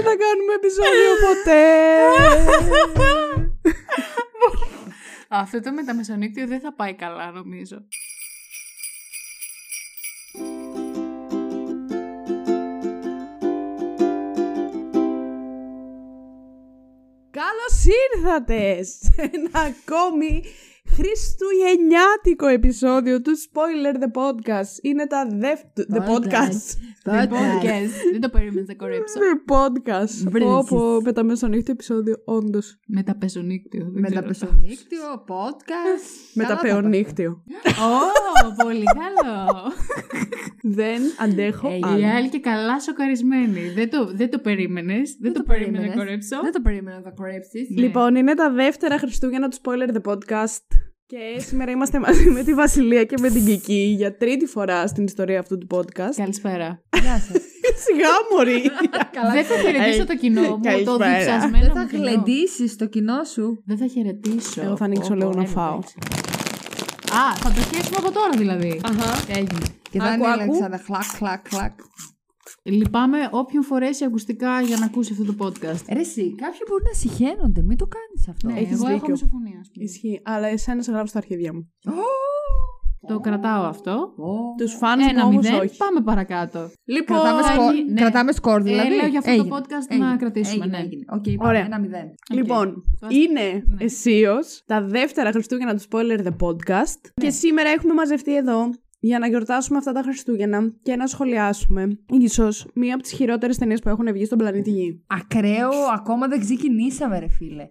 Δεν θα κάνουμε επεισόδιο ποτέ. Αυτό το μεταμεσονύκτιο δεν θα πάει καλά νομίζω. Καλώς ήρθατες σε ένα ακόμη χριστουγεννιάτικο επεισόδιο του Spoiler The Podcast. Είναι τα δεύτερα... The Podcast. The podcast. Δεν το περίμενες να κορέψω. The Podcast. Βρίζεις. Όπω με τα μεσονύχτιο επεισόδιο, όντως. Μεταπεσονύκτιο. δεν ξέρω. Μεταπεσονύκτιο, podcast. Με τα Καλά τα πεονύχτιο. Ω, πολύ καλό. Δεν αντέχω Ε, άλλο. η άλλη και καλά σοκαρισμένη. Δεν το, δεν το περίμενες. Δεν, το, περίμενε να περίμενες. κορέψω. Δεν το περίμενα να τα κορέψεις. Ναι. Λοιπόν, είναι τα δεύτερα Χριστούγεννα του Spoiler The Podcast. Και σήμερα είμαστε μαζί με τη Βασιλεία και με την Κική για τρίτη φορά στην ιστορία αυτού του podcast. Καλησπέρα. Γεια σας. Σιγά, Μωρή! Δεν θα χαιρετήσω Ε, το κοινό μου, το καλησπέρα. διψασμένο Δεν μου θα κοινό. γλεντήσει το κοινό σου. Δεν θα χαιρετήσω. Εγώ θα ανοίξω Πω, λίγο πω, να έλα, φάω. εντάξει. Α, θα το χέσουμε από τώρα δηλαδή. Αχα. Έγινε. Και θα Άκου, άκου. είναι να χλακ, χλακ, χλακ. Λυπάμαι όποιον φορέσει ακουστικά για να ακούσει αυτό το podcast. Ρε εσύ, κάποιοι μπορεί να συχαίνονται. Μην το κάνεις αυτό. Ναι, έχεις εγώ έχω δίκιο. μισοφωνία. ας πούμε. Ισχύει. Αλλά εσένα σε γράφω στα αρχίδια μου. Το κρατάω αυτό. Τους φάνους μου Ένα όμως μηδέν. όχι. Πάμε παρακάτω. Λοιπόν, Κρατάμε, θα σκορ, γίνει- ναι. κρατάμε σκορ, δηλαδή. Ε, λέω για αυτό το Έγινε. podcast Έγινε. να κρατήσουμε, Έγινε, ναι. έγινε. Οκ, πάμε, Ωραία. ένα μηδέν. Λοιπόν, Τώρα- είναι Ναι. αισίως τα δεύτερα Χριστούγεννα του Spoiler The Podcast. Και σήμερα έχουμε μαζευτεί εδώ για να γιορτάσουμε αυτά τα Χριστούγεννα και να σχολιάσουμε ίσως μία από τις χειρότερες ταινίες που έχουν βγει στον πλανήτη Γη. Ακραίο, ακόμα δεν ξεκινήσαμε, ρε φίλε.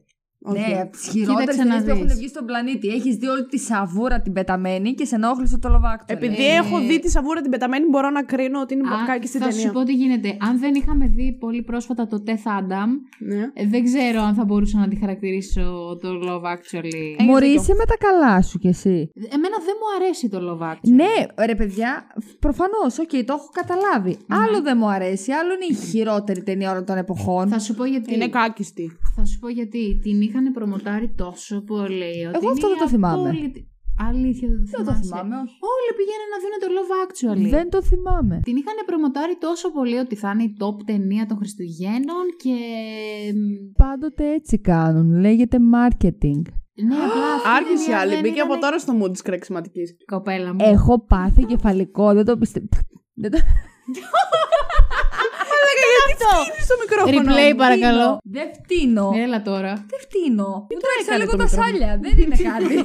Όχι. Ναι, από τι χειρότερε Κοίταξε να ταινίε που έχουν δεις. βγει στον πλανήτη. Έχεις δει όλη τη σαβούρα την πεταμένη και σε ενόχλησε το Love Actually. Επειδή Ε, έχω δει τη σαβούρα την πεταμένη, μπορώ να κρίνω ότι είναι Α, κάκι στην θα σου ταινία. πω τι γίνεται. Αν δεν είχαμε δει πολύ πρόσφατα το Death Adam, Ναι. ε, δεν ξέρω αν θα μπορούσα να τη χαρακτηρίσω το Love Actually. Μωρή, δίκιο. είσαι με τα καλά σου κι εσύ. Εμένα δεν μου αρέσει το Love Actually. Ναι, ρε παιδιά, προφανώς, οκ, το έχω καταλάβει. Άλλο δεν μου αρέσει, άλλο είναι η χειρότερη ταινία όλων των εποχών. Θα σου πω γιατί. Είναι κάκιστη. Θα σου πω γιατί. Την είχαν προμοτάρει τόσο πολύ. Ότι Εγώ αυτό είναι δεν το θυμάμαι. απόλυτη- Αλήθεια δεν το Δεν το θυμάσαι. θυμάμαι, όχι. Όλοι πηγαίνουν να δουν το Love Actually. Δεν το θυμάμαι. Την είχαν προμοτάρει τόσο πολύ ότι θα είναι η top ταινία των Χριστουγέννων και. Πάντοτε έτσι κάνουν. Λέγεται marketing. Ναι, απλά αυτή η Άρχισε η ταινία άλλη. δεν Μπήκε ήταν- από τώρα στο mood της κρεξιματική. Κοπέλα μου. Έχω πάθει κεφαλικό, δεν το πιστεύω. Δεν το... Αυτό! Στο μικρόφωνο. Replay παρακαλώ. Δεν φτύνω. Έλα τώρα. Δεν φτύνω. Μου τρέξα έκανε λίγο το τα μικρόφωνο; σάλια. Δεν είναι κάτι.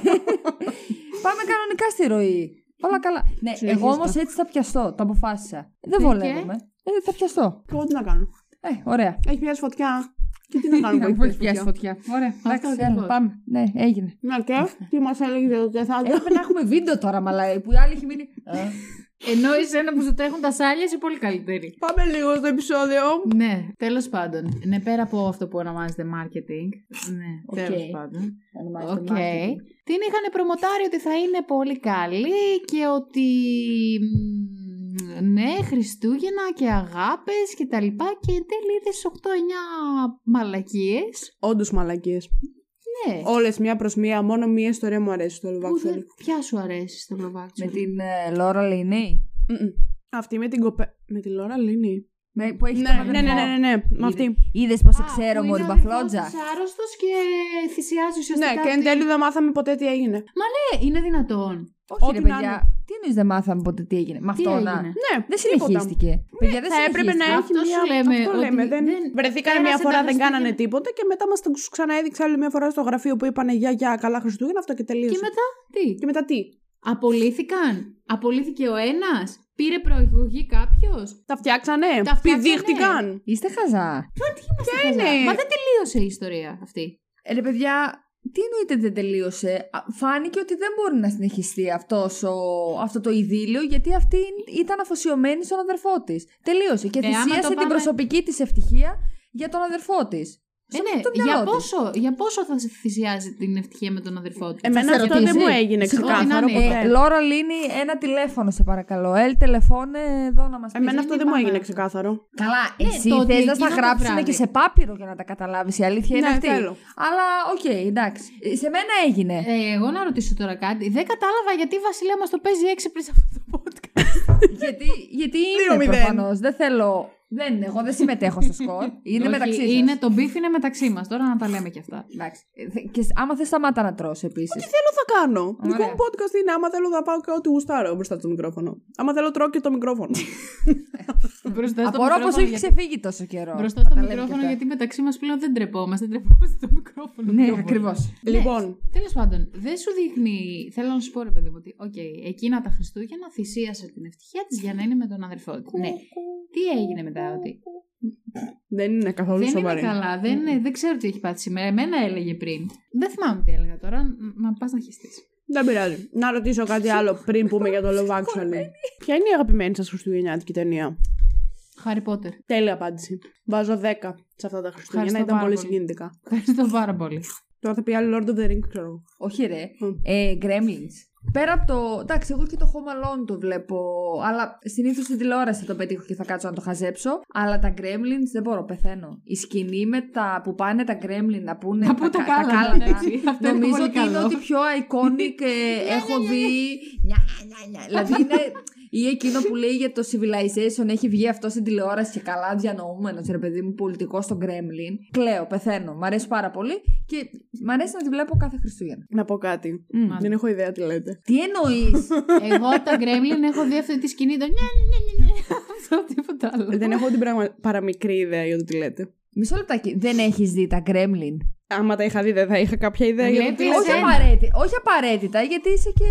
Πάμε κανονικά στη ροή. Όλα καλά. Ναι, Συνεχίστε. εγώ όμως έτσι θα πιαστώ. Το αποφάσισα. Δεν Και; βολεύομαι. Ε, θα πιαστώ. Εγώ τι να κάνω; Ε, ωραία. Έχει πιάσει φωτιά. Και τι να κάνω που Αφού έχει πιάσει φωτιά; Ωραία. Αυτό Εντάξει, ακριβώς. έλα, πάμε. Ναι, έγινε. Ναι, και; Τι μας έλεγε για το τεθάδιο. Έπρεπε να έχουμε βίντεο τώρα, μαλάι, που η άλλη έχει μείνει. Ε, Ενώ εσένα που σου τρέχουν τα σάλια είσαι πολύ καλύτερη. Πάμε λίγο στο επεισόδιο. Ναι, τέλος πάντων. Ναι, πέρα από αυτό που ονομάζεται marketing. Ναι, Οκ. τέλος πάντων. ονομάζεται Οκ. marketing. Την είχαν προμοτάρει ότι θα είναι πολύ καλή και ότι. μ, Ναι, Χριστούγεννα και αγάπες και τα λοιπά και εν τέλει είδες 8-9 μαλακίες. Όντως μαλακίες. Ναι. Όλες μία προς μία. Μόνο μία ιστορία μου αρέσει στο Που Love δεν- Ποια σου αρέσει στο Love Με Actually? την ε, Λόρα Λίνεϊ. Αυτή με την κοπέ. Με τη Λόρα Λίνη. Με, που έχει Ναι, τον ναι, ναι, αδερφό. ναι, ναι, ναι. Με αυτή. Είδες πώς σε Α, ξέρω, που Μωρή είναι Μπαφλότζα; αδερφός άρρωστος και θυσιάζει ουσιαστικά. Ναι, και εν τη- τέλει δεν μάθαμε ποτέ τι έγινε. Μα ναι, είναι δυνατόν. Όχι, Ό,τι ρε να παιδιά. είναι. Τι εννοείς δεν μάθαμε ποτέ τι έγινε; Με Τι αυτό να. έγινε; Ναι, Δεν τίποτα. συνεχίστηκε. Παιδιά, δεν Θα έπρεπε να συνεχίστηκε. έχει Αυτό μια... σου λέμε, Αυτό ότι λέμε. Δεν... δεν- Βρεθήκανε πέρασε μια τα φορά, δεν Χριστούγεννα. κάνανε τίποτα και μετά μας του ξαναέδειξε άλλη μια φορά στο γραφείο που είπανε Γεια, γεια, καλά Χριστούγεννα, αυτό και τελείωσε. Και μετά τι; Και μετά τι; Απολύθηκαν; Απολύθηκε ο ένας; Πήρε προεγωγή κάποιος; Τα φτιάξανε. Τα φτιάξανε. Πηδήχτηκαν. Είστε χαζά. είναι; Μα δεν τελείωσε η ιστορία αυτή. Ε, ρε παιδιά, τι εννοείται δεν τελείωσε; Α, Φάνηκε ότι δεν μπορεί να συνεχιστεί αυτός ο, αυτό το ειδήλιο γιατί αυτή ήταν αφοσιωμένη στον αδερφό της. Τελείωσε. Και Ε, άμα θυσίασε το την πάμε- προσωπική της ευτυχία για τον αδερφό της. Ε, ναι, για πόσο, για πόσο θα σε θυσιάζει την ευτυχία με τον αδερφό του; Εμένα σε αυτό δεν ρωτήσει. μου έγινε Συγγνώμη, ξεκάθαρο να είναι. ποτέ. Ε, Λόρα Λίνη, ένα τηλέφωνο σε παρακαλώ. Ελ τηλεφώνε εδώ να μας πεις. Εμένα αυτό δεν μου είπαμε έγινε αυτό. ξεκάθαρο. Καλά, Ναι, εσύ το ότι θες να στα εκείνο το γράψουν βράδυ. και σε πάπυρο για να τα καταλάβεις. Η αλήθεια είναι Ναι, αυτή. θέλω. Αλλά οκ, εντάξει. Ε, Σε μένα έγινε. Ε, εγώ να ρωτήσω τώρα κάτι. Δεν κατάλαβα γιατί η Βασιλεία μας το παίζει έξυπνη σε αυτό το podcast. γιατί γιατί Δύο είναι μηδέν. προφανώς. Δεν θέλω Δεν είναι, εγώ δεν συμμετέχω στο σκορ. Είναι Όχι, μεταξύ σας. Είναι, το μπιφ είναι μεταξύ μας. Τώρα να τα λέμε και αυτά. Εντάξει. Ε, θε- Και σ- άμα θες, σταμάτα να τρως επίσης. θέλω θα κάνω. Ωραία. Δικό μου podcast είναι άμα θέλω θα πάω και ό,τι γουστάρω μπροστά στο μικρόφωνο. Άμα θέλω τρώω και το μικρόφωνο. Μπροστά στο Απορώ πώ μικρόφωνο, έχει γιατί- ξεφύγει τόσο καιρό. Μπροστά Θα στο τα λέμε μικρόφωνο, και αυτά. γιατί μεταξύ μας πλέον δεν τρεπόμαστε. Τρεπόμαστε το μικρόφωνο. Ναι, πιο πολύ. ακριβώς. λοιπόν, Τέλος πάντων, δεν σου δείχνει. Θέλω να σου πω, ρε παιδί μου, ότι οκ, εκείνα τα Χριστούγεννα θυσίασε την ευτυχία της για να είναι με τον αδερφό της. Ναι. Τι έγινε μετά, ότι. δεν είναι καθόλου δεν σοβαρή. είναι καλά, δεν, δεν ξέρω τι έχει πάθει σήμερα. Εμένα έλεγε πριν. Δεν θυμάμαι τι έλεγα τώρα. Να πας να χυστείς. Δεν πειράζει. Να ρωτήσω κάτι άλλο πριν πούμε για το Love Actually. Ποια είναι η αγαπημένη σας Χριστουγεννιάτικη ταινία; Χάρι Πότερ. Τέλεια απάντηση. Βάζω 10 σε αυτά τα Χριστούγεννα. Ευχαριστώ Ήταν πάρα πολύ πολύ. συγκινητικά. Ευχαριστώ πάρα πολύ. Τώρα θα πει άλλο Lord of the Rings, ξέρω. εγώ. Όχι, ρε. Μμ. Ε, Gremlins. Πέρα από το. Εντάξει, εγώ και το Home Alone το βλέπω. Αλλά συνήθως στην τηλεόραση θα το πετύχω και θα κάτσω να το χαζέψω. Αλλά τα Gremlins δεν μπορώ, πεθαίνω. Η σκηνή με τα που πάνε τα Gremlins να πούνε. Να πούν τα κα- κάλατα, κάλατα. εντάξει. Αυτό είναι Νομίζω πολύ ότι είναι καλό. ότι πιο iconic ε, έχω δει. Νια, νια, νια. Δηλαδή είναι. Ή εκείνο που λέει για το Civilization έχει βγει αυτό στην τηλεόραση και καλά διανοούμενος, ρε παιδί μου, πολιτικός στο Gremlin. Κλαίω, πεθαίνω. Μ' αρέσει πάρα πολύ και μ' αρέσει να τη βλέπω κάθε Χριστούγεννα. Να πω κάτι. Μμ. Δεν έχω ιδέα τι λέτε. Τι εννοείς; Εγώ τα Gremlin έχω δει αυτή τη σκηνή. Το νια, νια, νια, νια. Αυτό τίποτα άλλο. Δεν έχω την πραγμα... παραμικρή ιδέα για το τι λέτε. Μισό λεπτάκι. Δεν έχεις δει τα Gremlin; Άμα τα είχα δει, δεν θα είχα κάποια ιδέα για το τι Βλέπεις, λέτε. Όχι, Εσένα. απαραίτητα, όχι απαραίτητα, γιατί είσαι και.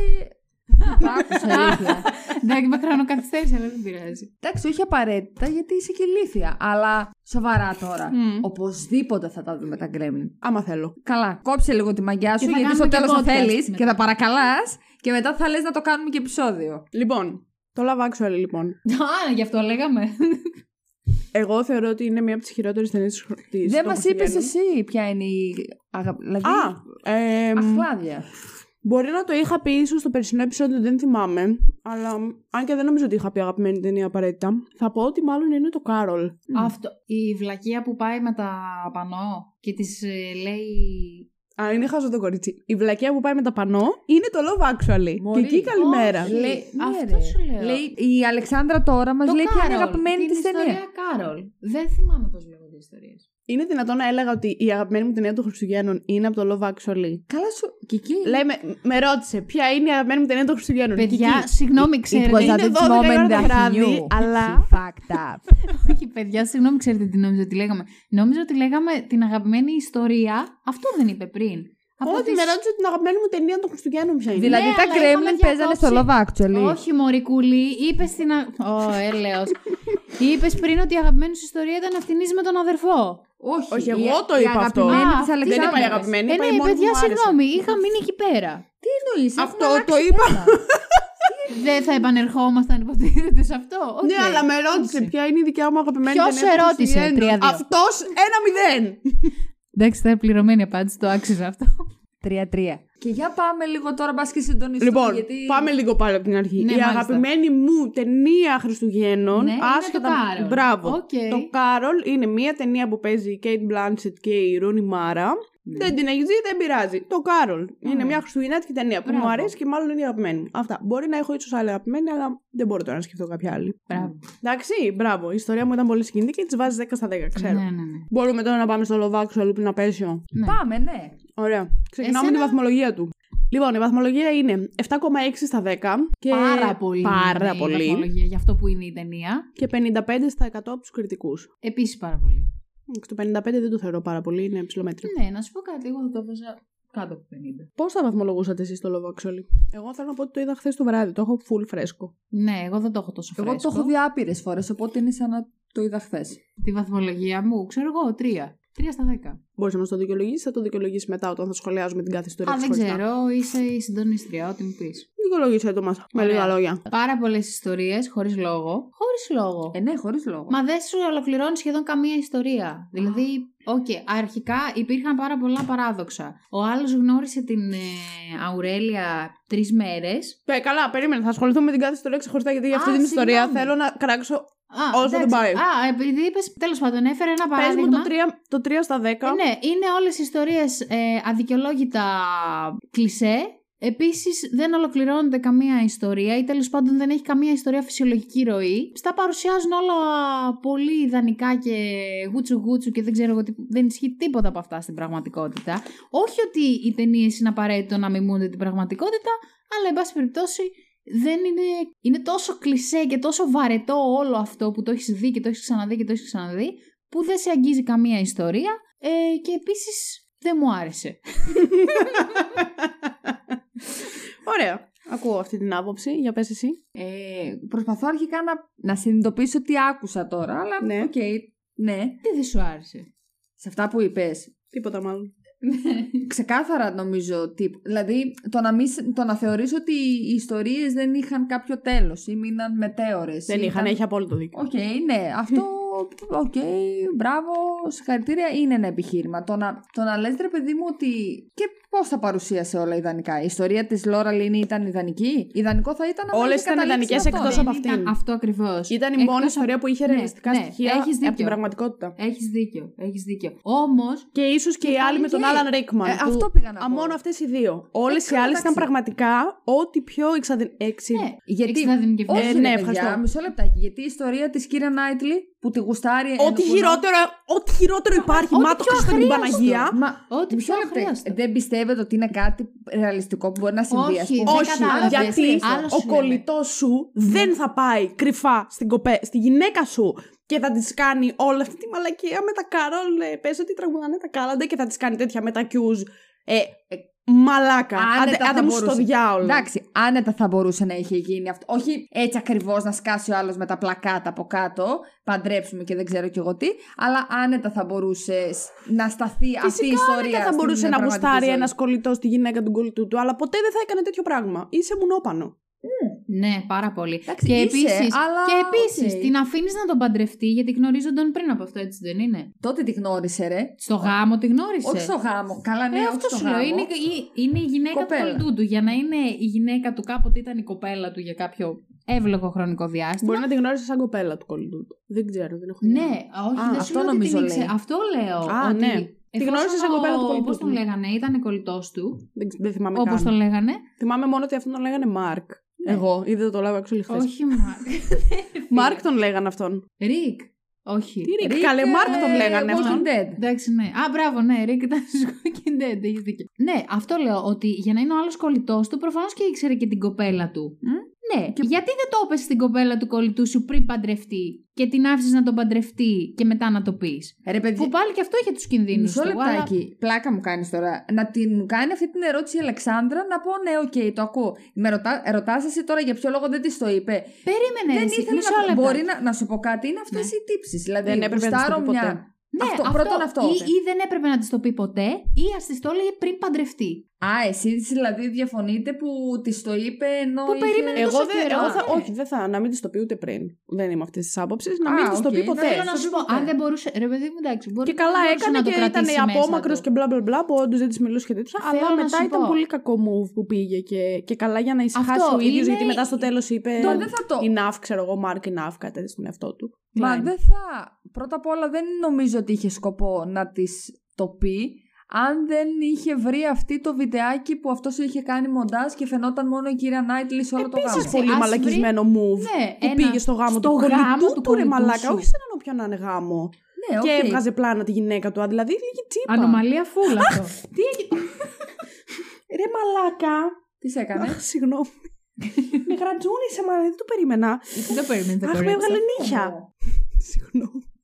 Τα άκουσα ηλίθια. Εντάξει, με χρονοκαθυστέρηση, αλλά δεν πειράζει. Εντάξει, όχι απαραίτητα, γιατί είσαι και ηλίθια. Αλλά σοβαρά τώρα. Μμ. Οπωσδήποτε θα τα δούμε τα Gremlin. Άμα θέλω. Καλά, κόψε λίγο τη μαγιά σου, Και θα γιατί στο κάνουμε και τέλος θα podcast θέλεις μετά. και θα παρακαλάς και μετά θα λες να το κάνουμε και επεισόδιο. Λοιπόν, το Love Actually, λοιπόν. Α, γι' αυτό λέγαμε. Εγώ θεωρώ ότι είναι μία από τις χειρότερες ταινίες της. Δεν μας είπες εσύ ποια είναι η. Αγα... Δηλαδή. Α, ε, Αχλάδια. μπορεί να το είχα πει ίσως στο περσινό επεισόδιο, δεν θυμάμαι. Αλλά αν και δεν νομίζω ότι είχα πει αγαπημένη ταινία απαραίτητα, θα πω ότι μάλλον είναι το Κάρολ. Αυτό. Η βλακεία που πάει με τα πανό και τη λέει. Α, είναι χάζο το κορίτσι. Η βλακία που πάει με τα πανό είναι το Love Actually. Μωρή. Και εκεί καλημέρα. Όχι. Λέει, ναι, αυτό ρε. σου λέω. Λέει, η Αλεξάνδρα τώρα μας Το λέει ποια είναι η Κάρολ, αγαπημένη την της ταινία. ιστορία Κάρολ. Δεν θυμάμαι πώς λέγονται οι ιστορίες. Είναι δυνατόν να έλεγα ότι η αγαπημένη μου ταινία των Χριστουγέννων είναι από το Love Actually; Καλά σου. Και εκεί. Λέει, με, με ρώτησε ποια είναι η αγαπημένη μου ταινία των Χριστουγέννων; Παιδιά, Κική. συγγνώμη, It ξέρετε. was at είναι this 12 moment ώρα το that he βράδυ, knew. αλλά- He fucked up. Όχι, παιδιά, συγγνώμη, ξέρετε τι νόμιζα ότι λέγαμε. Νόμιζα ότι λέγαμε την αγαπημένη ιστορία. Αυτό δεν είπε πριν. Από Ότι τις- με ρώτησε την αγαπημένη μου ταινία των Χριστουγέννων ποια είναι. Δηλαδή Ναι, τα αλλά Gremlin είχαμε παίζανε στο διακόψει. Love Actually. Όχι, Μωρικούλη, είπες στην. Α... Ω, έλεος. είπες πριν ότι η αγαπημένη σου ιστορία ήταν αυτήν με τον αδερφό. Όχι, Όχι, η- εγώ το η είπα αυτό. αγαπημένη Α, της αυτή Δεν είπα η Αλεξάνδρας. αγαπημένη, Ε, είπα η ναι, μόνη παιδιά, που μου άρεσε. συγγνώμη, είχα μείνει εκεί πέρα. Τι εννοείς, Αυτό έχουμε το αλλάξει είπα. θέμα. Δεν θα επανερχόμασταν, υποτίθεται σε αυτό. Οκ. Ναι, αλλά με ρώτησε Εντάξει. ποια είναι η δικιά μου αγαπημένη Ποιος ταινία. σε των ρώτησε, Χριστουγέννων. 3-2. Αυτός ένα μηδέν. Εντάξει, θα είναι πληρωμένη απάντηση, το άξιζε αυτό. Τρία-τρία. Και για πάμε λίγο τώρα, μπας και συντονιστούμε. Λοιπόν, γιατί... πάμε λίγο πάλι από την αρχή. Ναι, η μάλιστα. αγαπημένη μου ταινία Χριστουγέννων. Ναι, είναι άσχετα... το Κάρολ. Μπράβο. Οκ. Το Κάρολ είναι μια ταινία που παίζει η Κέιτ Μπλάνσετ και η Ρούνι Μάρα. Δεν την έχεις δει, δεν πειράζει. Το Κάρολ. Είναι μια χριστουγεννιάτικη ταινία που Μπράβο. μου αρέσει και μάλλον είναι η αγαπημένη μου. Αυτά. Μπορεί να έχω ίσως άλλη αγαπημένη, αλλά δεν μπορώ τώρα να σκεφτώ κάποια άλλη. Μπράβο. Εντάξει, μπράβο. Η ιστορία μου ήταν πολύ συγκινητική και της βάζεις 10 στα 10, ξέρω. Ναι, ναι, ναι. Μπορούμε τώρα να πάμε στο Love Actually πριν απέσιο. Ναι. Πάμε, ναι. Ωραία. Ξεκινάμε Εσένα- τη βαθμολογία του. Λοιπόν, η βαθμολογία είναι 7,6 στα 10. Και Πάρα πολύ. Πάρα είναι η πολύ. βαθμολογία για αυτό που είναι η ταινία. Και 55 στα 100 από τους κριτικούς. Επίσης πάρα πολύ. Το 55 δεν το θεωρώ πάρα πολύ, είναι ψηλό μέτρο. Ναι, να σου πω κάτι, εγώ θα το έβαζα κάτω από 50. Πώς θα βαθμολογούσατε εσείς το Love Actually. Εγώ θέλω να πω ότι το είδα χθες το βράδυ. Το έχω full φρέσκο. Ναι, εγώ δεν το έχω τόσο Εγώ φρέσκο. το έχω δει άπειρες φορές, οπότε είναι σαν να το είδα χθες. Τη βαθμολογία μου, ξέρω εγώ, 3. 3 στα 10. Μπορείς να μας το δικαιολογήσεις, θα το δικαιολογήσεις μετά όταν θα σχολιάζουμε την κάθε ιστορία Α, της δεν χωριστά. ξέρω, είσαι η συντονίστρια, ό,τι μου πεις. Δικαιολογήσε το μας. Με Ωραία. λίγα λόγια. Πάρα πολλές ιστορίες, χωρίς λόγο. Χωρίς λόγο. Ε, ναι, χωρίς λόγο. Μα δεν σου ολοκληρώνει σχεδόν καμία ιστορία. Δηλαδή, οκ, αρχικά υπήρχαν πάρα πολλά παράδοξα. Ο άλλος γνώρισε την ε, Αουρέλια τρεις μέρες. Ε, καλά, περίμενε. Θα ασχοληθούμε με την κάθε ιστορία ξεχωριστά γιατί για αυτή Α, την ιστορία συγγνώμη. θέλω να κράξω. Α, Όσο δεν εντάξει. πάει. Α, επειδή είπες, τέλος πάντων, έφερε ένα Πες παράδειγμα. μου το 3, το 3 στα 10. Ε, ναι, είναι όλες οι ιστορίες ε, αδικαιολόγητα κλισέ, Επίσης δεν ολοκληρώνεται καμία ιστορία ή τέλος πάντων δεν έχει καμία ιστορία φυσιολογική ροή. Στα παρουσιάζουν όλα πολύ ιδανικά και γούτσου γούτσου και δεν ξέρω εγώ τι, δεν ισχύει τίποτα από αυτά στην πραγματικότητα. Όχι ότι οι ταινίες είναι απαραίτητο να μιμούνται την πραγματικότητα, αλλά εν πάση περιπτώσει δεν είναι, είναι τόσο κλισέ και τόσο βαρετό όλο αυτό που το έχεις δει και το έχεις ξαναδεί και το έχεις ξαναδεί, που δεν σε αγγίζει καμία ιστορία ε, και επίσης δεν μου άρεσε. Ωραία. Ακούω αυτή την άποψη. Για πες εσύ. Ε, προσπαθώ αρχικά να, να συνειδητοποιήσω τι άκουσα τώρα, αλλά Ναι. οκ, ναι. Τι δεν σου άρεσε. Σε αυτά που είπες, Τίποτα μάλλον. Ξεκάθαρα νομίζω ότι. Δηλαδή, το να, μη, σ- το να θεωρήσω ότι οι ιστορίες δεν είχαν κάποιο τέλος ή μείναν μετέωρες. Δεν ή είχαν, ήταν- έχει απόλυτο δίκιο. Οκ, ναι, αυτό. Οκ, μπράβο, συγχαρητήρια, είναι ένα επιχείρημα. Το να, το να λες ρε παιδί μου ότι. και πώς θα παρουσίασε όλα ιδανικά. Η ιστορία της Λόρα Λίνεϊ ήταν ιδανική; Ιδανικό θα ήταν να Όλες είχε ήταν καταλήξει ιδανικές αυτό. εκτός Δεν από αυτήν. ήταν Αυτό ακριβώς. Ήταν η μόνη ιστορία που είχε Ναι, ρεαλιστικά ναι, στοιχεία έχεις από την δίκιο. πραγματικότητα. Έχεις δίκιο, έχεις δίκιο. Όμως, Και ίσως και οι άλλοι με τον και- Άλαν Ρίκμαν. Ε, αυτό πήγα να πω. μόνο αυτές οι δύο. Όλες οι καλά, άλλες ήταν εντάξει. πραγματικά ό,τι πιο εξαδε... εξι... ναι, Γιατί. εξειδανικευμένο. Όχι, Ε, ναι, ναι, παιδιά, ευχαριστώ. μισό λεπτάκι. Γιατί η ιστορία της κύρια Νάιτλι που τη γουστάρει. Ό,τι ενοχουνά- χειρότερο, ό,τι χειρότερο υπάρχει. ό,τι Μα το πιο Χριστό την αχρίαστο. Παναγία. Μα Ό,τι μισό πιο λεπτάκι. αχρίαστο. Δεν πιστεύετε ότι είναι κάτι ρεαλιστικό που μπορεί να συμβεί, ας Όχι, πούμε; δεν Όχι, κατάλαβες. γιατί Άλλο ο σου λέμε. κολλητός σου δεν θα πάει κρυφά στην κοπέ, στη γυναίκα σου και θα της κάνει όλη αυτή τη μαλακία με τα Κάρολ. Ε, πες ότι τραγουδάνε τα κάλαντα και θα της κάνει τέτοια με τα cues. Ε, ε, μαλάκα. Άνετα Άντε, θα άντε μου στο μπορούσε. διάολο. Εντάξει, άνετα θα μπορούσε να είχε γίνει αυτό. Όχι έτσι ακριβώς να σκάσει ο άλλος με τα πλακάτα από κάτω, παντρέψουμε και δεν ξέρω κι εγώ τι, αλλά άνετα θα μπορούσε να σταθεί αυτή η Φυσικά ιστορία. άνετα θα στην μπορούσε να πραγματική γουστάρει ζωή. ένας κολλητός στη γυναίκα του κολλητού του, αλλά ποτέ δεν θα έκανε τέτοιο πράγμα. Είσαι μουνόπανο. Ναι, πάρα πολύ. Εντάξει, και είσαι, επίσης, αλλά και επίσης, οκ. την αφήνεις να τον παντρευτεί γιατί γνωρίζονταν πριν από αυτό, έτσι δεν είναι; Τότε τη γνώρισε, ρε. Στο γάμο τη γνώρισε. Όχι στο γάμο. Καλά, ναι, Ε, όχι αυτό στο σου λέω. γάμο. Είναι, η- είναι η γυναίκα Κοπέλα. του κολλητού του. Για να είναι η γυναίκα του, κάποτε ήταν η κοπέλα του για κάποιο εύλογο χρονικό διάστημα. Μπορεί να τη γνώρισε σαν κοπέλα του κολλητού του. Δεν ξέρω, δεν έχω Ναι, όχι, Α, δεν αυτό σου λέω ότι νομίζω την λέει. ήξερε. Αυτό λέω. Α, ότι ναι. Τη εφόσον γνώρισε σαν ο- κοπέλα του κολλητού Πώς τον του. λέγανε, ήταν κολλητός του. Δεν, ξε- δεν θυμάμαι Όπως καν. τον λέγανε. Θυμάμαι μόνο ότι αυτόν τον λέγανε Μάρκ. Εγώ, είδε το λάβω έξω χθες. Όχι, Μάρκ. Μάρκ τον λέγανε αυτόν. Ρικ. Όχι. Τι Ρικ, Rick, καλέ, Μάρκ τον ε, λέγανε Walking αυτόν. Dead. Εντάξει, ναι. Α, μπράβο, ναι. Ρικ ήταν στο Walking Dead. Έχεις δίκιο. Ναι, αυτό λέω. Ότι για να είναι ο άλλος κολλητός του, προφανώς και ήξερε και την κοπέλα του. Ναι. Γιατί δεν το έπεσε στην κοπέλα του κολλητού σου πριν παντρευτεί και την άφησες να τον παντρευτεί και μετά να το πεις; Ρε, παιδιά, Που πάλι και αυτό είχε τους κινδύνους Μισό του. αλλά- λεπτάκι. Πλάκα μου κάνεις τώρα. Να την κάνει αυτή την ερώτηση η Αλεξάνδρα, να πω ναι, οκ, το ακούω. Με ρωτά, ρωτάς εσύ τώρα για ποιο λόγο δεν της το είπε. Περίμενε, δεν εσύ, ήθελε μισό να. λεπτά. Μπορεί να, να σου πω κάτι, είναι αυτές Ναι. οι τύψεις. Δηλαδή, Δεν έπρεπε να της το γουστάρω πει ποτέ. μια. Ναι, αυτό, πρώτον αυτό. Ή, ή δεν έπρεπε να της το πει ποτέ, ή ας της το έλεγε πριν παντρευτεί. Α, εσύ δηλαδή διαφωνείτε που της το είπε ενώ. Που είχε- περίμενε Εγώ τόσο δεν. καιρό. Εγώ θα, Ναι. όχι, δεν θα. Να μην της το πει ούτε πριν. Δεν είμαι αυτής της άποψης. Να Α, μην της το οκ. πει ποτέ. Θέλω να στο σου πει πω, ποτέ. αν δεν μπορούσε. Ρε παιδί μου, εντάξει. Μπορεί, Και καλά μπορούσε έκανε να το και ήταν κρατήσει μέσα απόμακρος του. και μπλα μπλα μπλα που όντως δεν της μιλούσε και τέτοια. Θέλω Αλλά να μετά σου ήταν πω. πολύ κακό move που πήγε και, και καλά για να ησυχάσει Αυτό ο ίδιος. είναι- Γιατί μετά στο τέλος είπε. Τώρα δεν θα το. Enough, ξέρω εγώ, Μάρκ, enough, κάτι τέτοιο στον εαυτό του. Μα Klein. δεν θα. Πρώτα απ' όλα δεν νομίζω ότι είχε σκοπό να τη το πει. Αν δεν είχε βρει αυτή το βιντεάκι που αυτός είχε κάνει μοντάζ και φαινόταν μόνο η κυρία Νάιτλι σε όλο το Επίσης γάμο. πολύ Ας μαλακισμένο move. Ναι, που ένα- πήγε στο γάμο στο του γάμο κολλητού του του ρε κολλητού μαλάκα. σου. Όχι σε έναν όποιον να είναι γάμο. Ναι, οκ. Και έβγαζε πλάνα τη γυναίκα του. Δηλαδή λίγη τσίπα. Ανομαλία φούλα αυτό. Τι έγινε; Ρε μαλάκα. Τι σε έκανε; Αχ, συγγνώμη. Με γρατζούνισε, μα δεν το περίμενα. Δεν περίμενε το Αχ, με κορίτσι. έβγαλε νύχια. Συγγνώμη.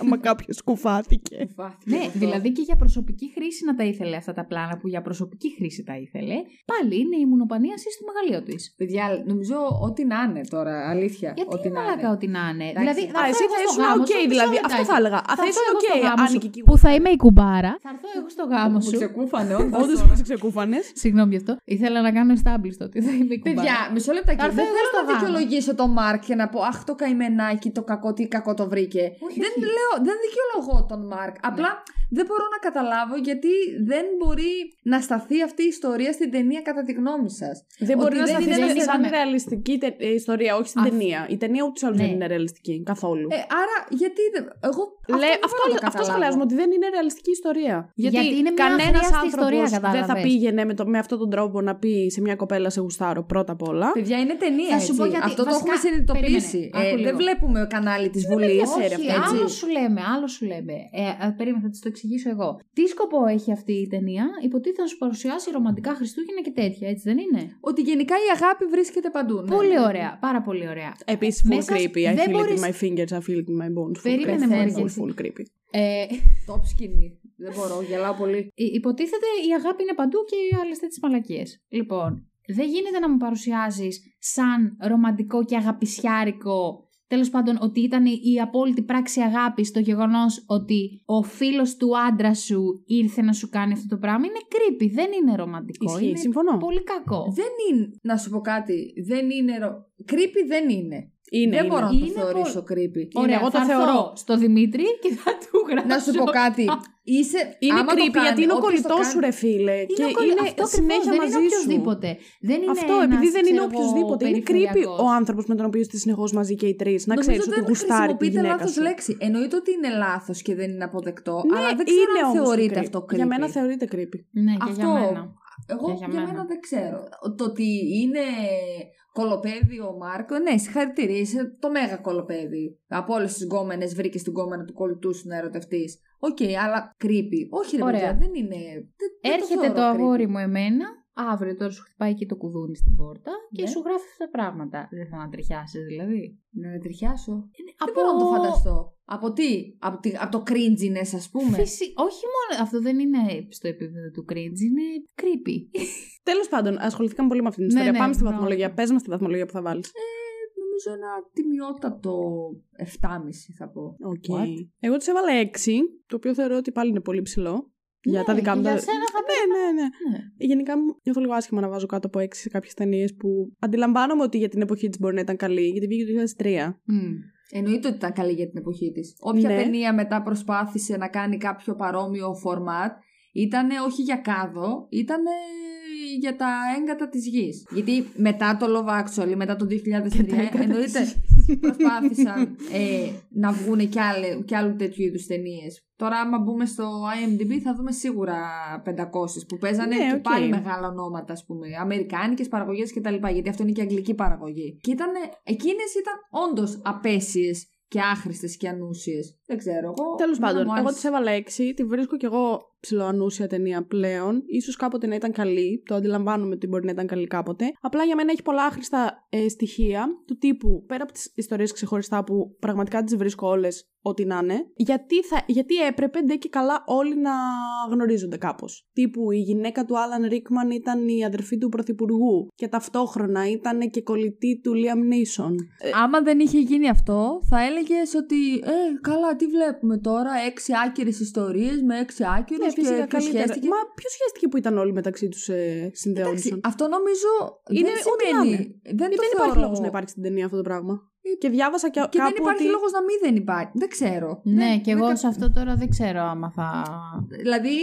Άμα κάποιος κουφάθηκε. Ναι, δηλαδή και για προσωπική χρήση να τα ήθελε αυτά τα πλάνα που για προσωπική χρήση τα ήθελε. Πάλι είναι η μονοπανίαση στο μεγαλείο της. Παιδιά, νομίζω ό,τι να είναι τώρα, αλήθεια. Γιατί ό,τι είναι να μαλακά είναι. ότι να είναι. Εντάξει. Δηλαδή, Α, εσύ θα ήσουν οκ, δηλαδή. Αυτό θα έλεγα. Α, θα ήσουν οκ, άνοιγε Που θα είμαι η κουμπάρα. Θα έρθω εγώ στο γάμο Μου σου. ξεκούφανε, όντως. Όντως μα ξεκούφανες. Συγγνώμη γι' αυτό. Ήθελα να κάνω establish το ότι θα είμαι η κουμπάρα. Παιδιά, μισό λεπτάκι. Θα έρθω Δεν εγώ θέλω στο να γάμο. δικαιολογήσω τον Μάρκ και να πω Αχ, το καημενάκι, το κακό, τι κακό το βρήκε. Όχι, δεν όχι. Λέω, δεν δικαιολογώ τον Μάρκ. Απλά δεν μπορώ να καταλάβω γιατί δεν μπορεί να σταθεί αυτή η ιστορία στην ταινία κατά τη γνώμη σας. Δεν μπορεί Ότι να δεν σταθεί είναι σαν- ένα- σαν ρεαλιστική τε- ε, ιστορία, όχι στην Α, ταινία. Η ταινία ούτως ή άλλως δεν Ναι. είναι ρεαλιστική καθόλου. Ε, άρα, γιατί. δεν- Εγώ. Λέ, δεν αυτό, μπορώ να το αυτό καταλάβω. σχολιάζουμε ότι δεν είναι ρεαλιστική ιστορία. Γιατί, Γιατί είναι μια κανένας αχρίαστη άνθρωπος ιστορία, δεν θα κατάλαβες. πήγαινε με, το, με αυτόν τον τρόπο να πει σε μια κοπέλα σε γουστάρω πρώτα απ' όλα. Παιδιά, είναι ταινία. Θα σου έτσι. πω γιατί, Αυτό το βασικά, έχουμε συνειδητοποιήσει. περίμενε, Ε, άκου δεν λίγο. βλέπουμε κανάλι της Βουλής. σέρια Όχι, αυτό, έτσι. άλλο σου λέμε, άλλο σου λέμε. Ε, ε, περίμενα, θα της το εξηγήσω εγώ. Τι σκοπό έχει αυτή η ταινία, υποτίθεται να σου παρουσιάσει ρομαντικά Χριστούγεννα και τέτοια, έτσι δεν είναι; Ότι γενικά η αγάπη βρίσκεται παντού. ναι. Πολύ ωραία, πάρα πολύ ωραία. Επίσης, full Μέσα σ- creepy. I δεν feel it μπορείς- in my fingers, I feel it in my bones. Full Περίμενε, creepy. μωρέ, full, εσύ. full creepy. Ε, Top σκηνή. Δεν μπορώ, γελάω πολύ. υ- υποτίθεται η αγάπη είναι παντού και οι άλλες τέτοιες μαλακίες. Λοιπόν, δεν γίνεται να μου παρουσιάζεις σαν ρομαντικό και αγαπησιάρικο. Τέλος πάντων, ότι ήταν η απόλυτη πράξη αγάπης το γεγονός ότι ο φίλος του άντρα σου ήρθε να σου κάνει αυτό το πράγμα. Είναι creepy, δεν είναι ρομαντικό. Ισχύει, είναι συμφωνώ. πολύ κακό. Δεν είναι. Να σου πω κάτι. Δεν είναι. Ρο... Creepy δεν είναι. Είναι, δεν είναι. μπορώ να το Είναι θεωρήσω creepy. Ωραία, εγώ το θα έρθω θεωρώ. στο Δημήτρη και θα του γράψω. Να σου πω κάτι. Είσαι. Είναι άμα το creepy κάνει, γιατί είναι ο όποιος το κολλητός κάνει- σου, ρε φίλε. Είναι και ο κολλη- είναι αυτό ακριβώς, συνέχεια δεν μαζί είναι σου. οποιοδήποτε. Δεν είναι Αυτό, ένας, επειδή δεν είναι ξέρω εγώ, οποιοδήποτε. Είναι creepy περιφερειακός. ο άνθρωπος με τον οποίο είστε συνεχώς μαζί και οι τρεις. Να Νομίζω ξέρεις ότι δεν γουστάρει τη χρησιμοποιείτε γυναίκα λάθος σου. λέξη. Εννοείται ότι είναι λάθος και δεν είναι αποδεκτό. Ναι, αλλά δεν ξέρω είναι αν όμως θεωρείται creepy. αυτό creepy. Για μένα θεωρείται creepy. Ναι, και για Αυτό- μένα. Εγώ Και για, για μένα. μένα. δεν ξέρω. Το ότι είναι κωλοπαίδι ο Μαρκ, ναι, συγχαρητήρια. Είσαι το μέγα κωλοπαίδι. Από όλες τις γκόμενες βρήκες την γκόμενα του κολλητού σου να ερωτευτείς. Οκ, αλλά creepy. Όχι, ρε Ωραία. παιδιά, δεν είναι. δεν- δεν Έρχεται το, θεωρώ creepy. αγόρι μου εμένα, αύριο τώρα σου χτυπάει και το κουδούνι στην πόρτα και Ναι. σου γράφει αυτά τα πράγματα. Δεν θα ανατριχιάσει δηλαδή. Να τριχιάσω. Δεν Από- μπορώ να το φανταστώ. Από τι, από, τη, από το cringiness, ας πούμε. Φυσι... Όχι μόνο. Αυτό δεν είναι στο επίπεδο του cringe, είναι creepy. Τέλος πάντων, ασχοληθήκαμε πολύ με αυτήν την Ναι, ιστορία. ναι, Πάμε στη μπράβο. βαθμολογία. Πες μας τη βαθμολογία που θα βάλεις. Νομίζω ένα τιμιότατο 7,5 θα πω. OK. What? Εγώ τη έβαλα 6, το οποίο θεωρώ ότι πάλι είναι πολύ ψηλό. Για Ναι, τα δικά και μου. για τα- σένα θα Ναι, ναι, ναι. Ναι. Γενικά μου νιώθω λίγο άσχημα να βάζω κάτω από 6 σε κάποιες ταινίες που αντιλαμβάνομαι ότι για την εποχή της μπορεί να ήταν καλή, γιατί βγήκε το 2003. Εννοείται ότι ήταν καλή για την εποχή της. Όποια Ναι. ταινία μετά προσπάθησε να κάνει κάποιο παρόμοιο φορμάτ, ήταν όχι για κάδο, ήταν για τα έγκατα της γης. Γιατί μετά το Love Actually, μετά το 2003, εννοείται προσπάθησαν ε, να βγουν κι, άλλε, κι άλλου τέτοιου είδους ταινίες. Τώρα άμα μπούμε στο IMDb θα δούμε σίγουρα 500 που παίζανε Ναι, και οκ. πάλι μεγάλα ονόματα, ας πούμε. Αμερικάνικες παραγωγές κτλ. Γιατί αυτό είναι και αγγλική παραγωγή. Και ήταν, εκείνες ήταν όντως απαίσιες και άχρηστες και ανούσιες. Δεν ξέρω εγώ. Τέλος εμένα πάντων, μου εγώ άρεσε. τη έβαλα 6. Τη βρίσκω κι εγώ ψιλοανούσια ταινία πλέον. Ίσως κάποτε να ήταν καλή. Το αντιλαμβάνομαι ότι μπορεί να ήταν καλή κάποτε. Απλά για μένα έχει πολλά άχρηστα ε, στοιχεία του τύπου πέρα από τις ιστορίες ξεχωριστά που πραγματικά τις βρίσκω όλες ό,τι να είναι. Γιατί, θα, γιατί έπρεπε ντε και καλά όλοι να γνωρίζονται κάπως. Τύπου η γυναίκα του Άλαν Ρίκμαν ήταν η αδερφή του πρωθυπουργού. Και ταυτόχρονα ήταν και κολλητή του Λίαμ Νίσον. Άμα δεν είχε γίνει αυτό, θα έλεγες ότι ε, καλά, τι βλέπουμε τώρα, έξι άκυρες ιστορίες με έξι άκυρου Ναι, και φυσικά ποιος καλύτερα. σχέστηκε. Μα ποιος σχέστηκε που ήταν όλοι μεταξύ τους ε, Εντάξει, συνδεόντουσαν. αυτό νομίζω Είναι δεν ό,τι να σημαίνει. είναι. Δεν, Ε, το δεν θεωρώ. υπάρχει λόγος να υπάρχει στην ταινία αυτό το πράγμα. Και διάβασα και, Και κάπου δεν υπάρχει ότι... λόγος να μην δεν υπάρχει. Δεν ξέρω. Ναι, Δεν- και εγώ δεν σε αυτό τώρα δεν ξέρω άμα θα. Δηλαδή,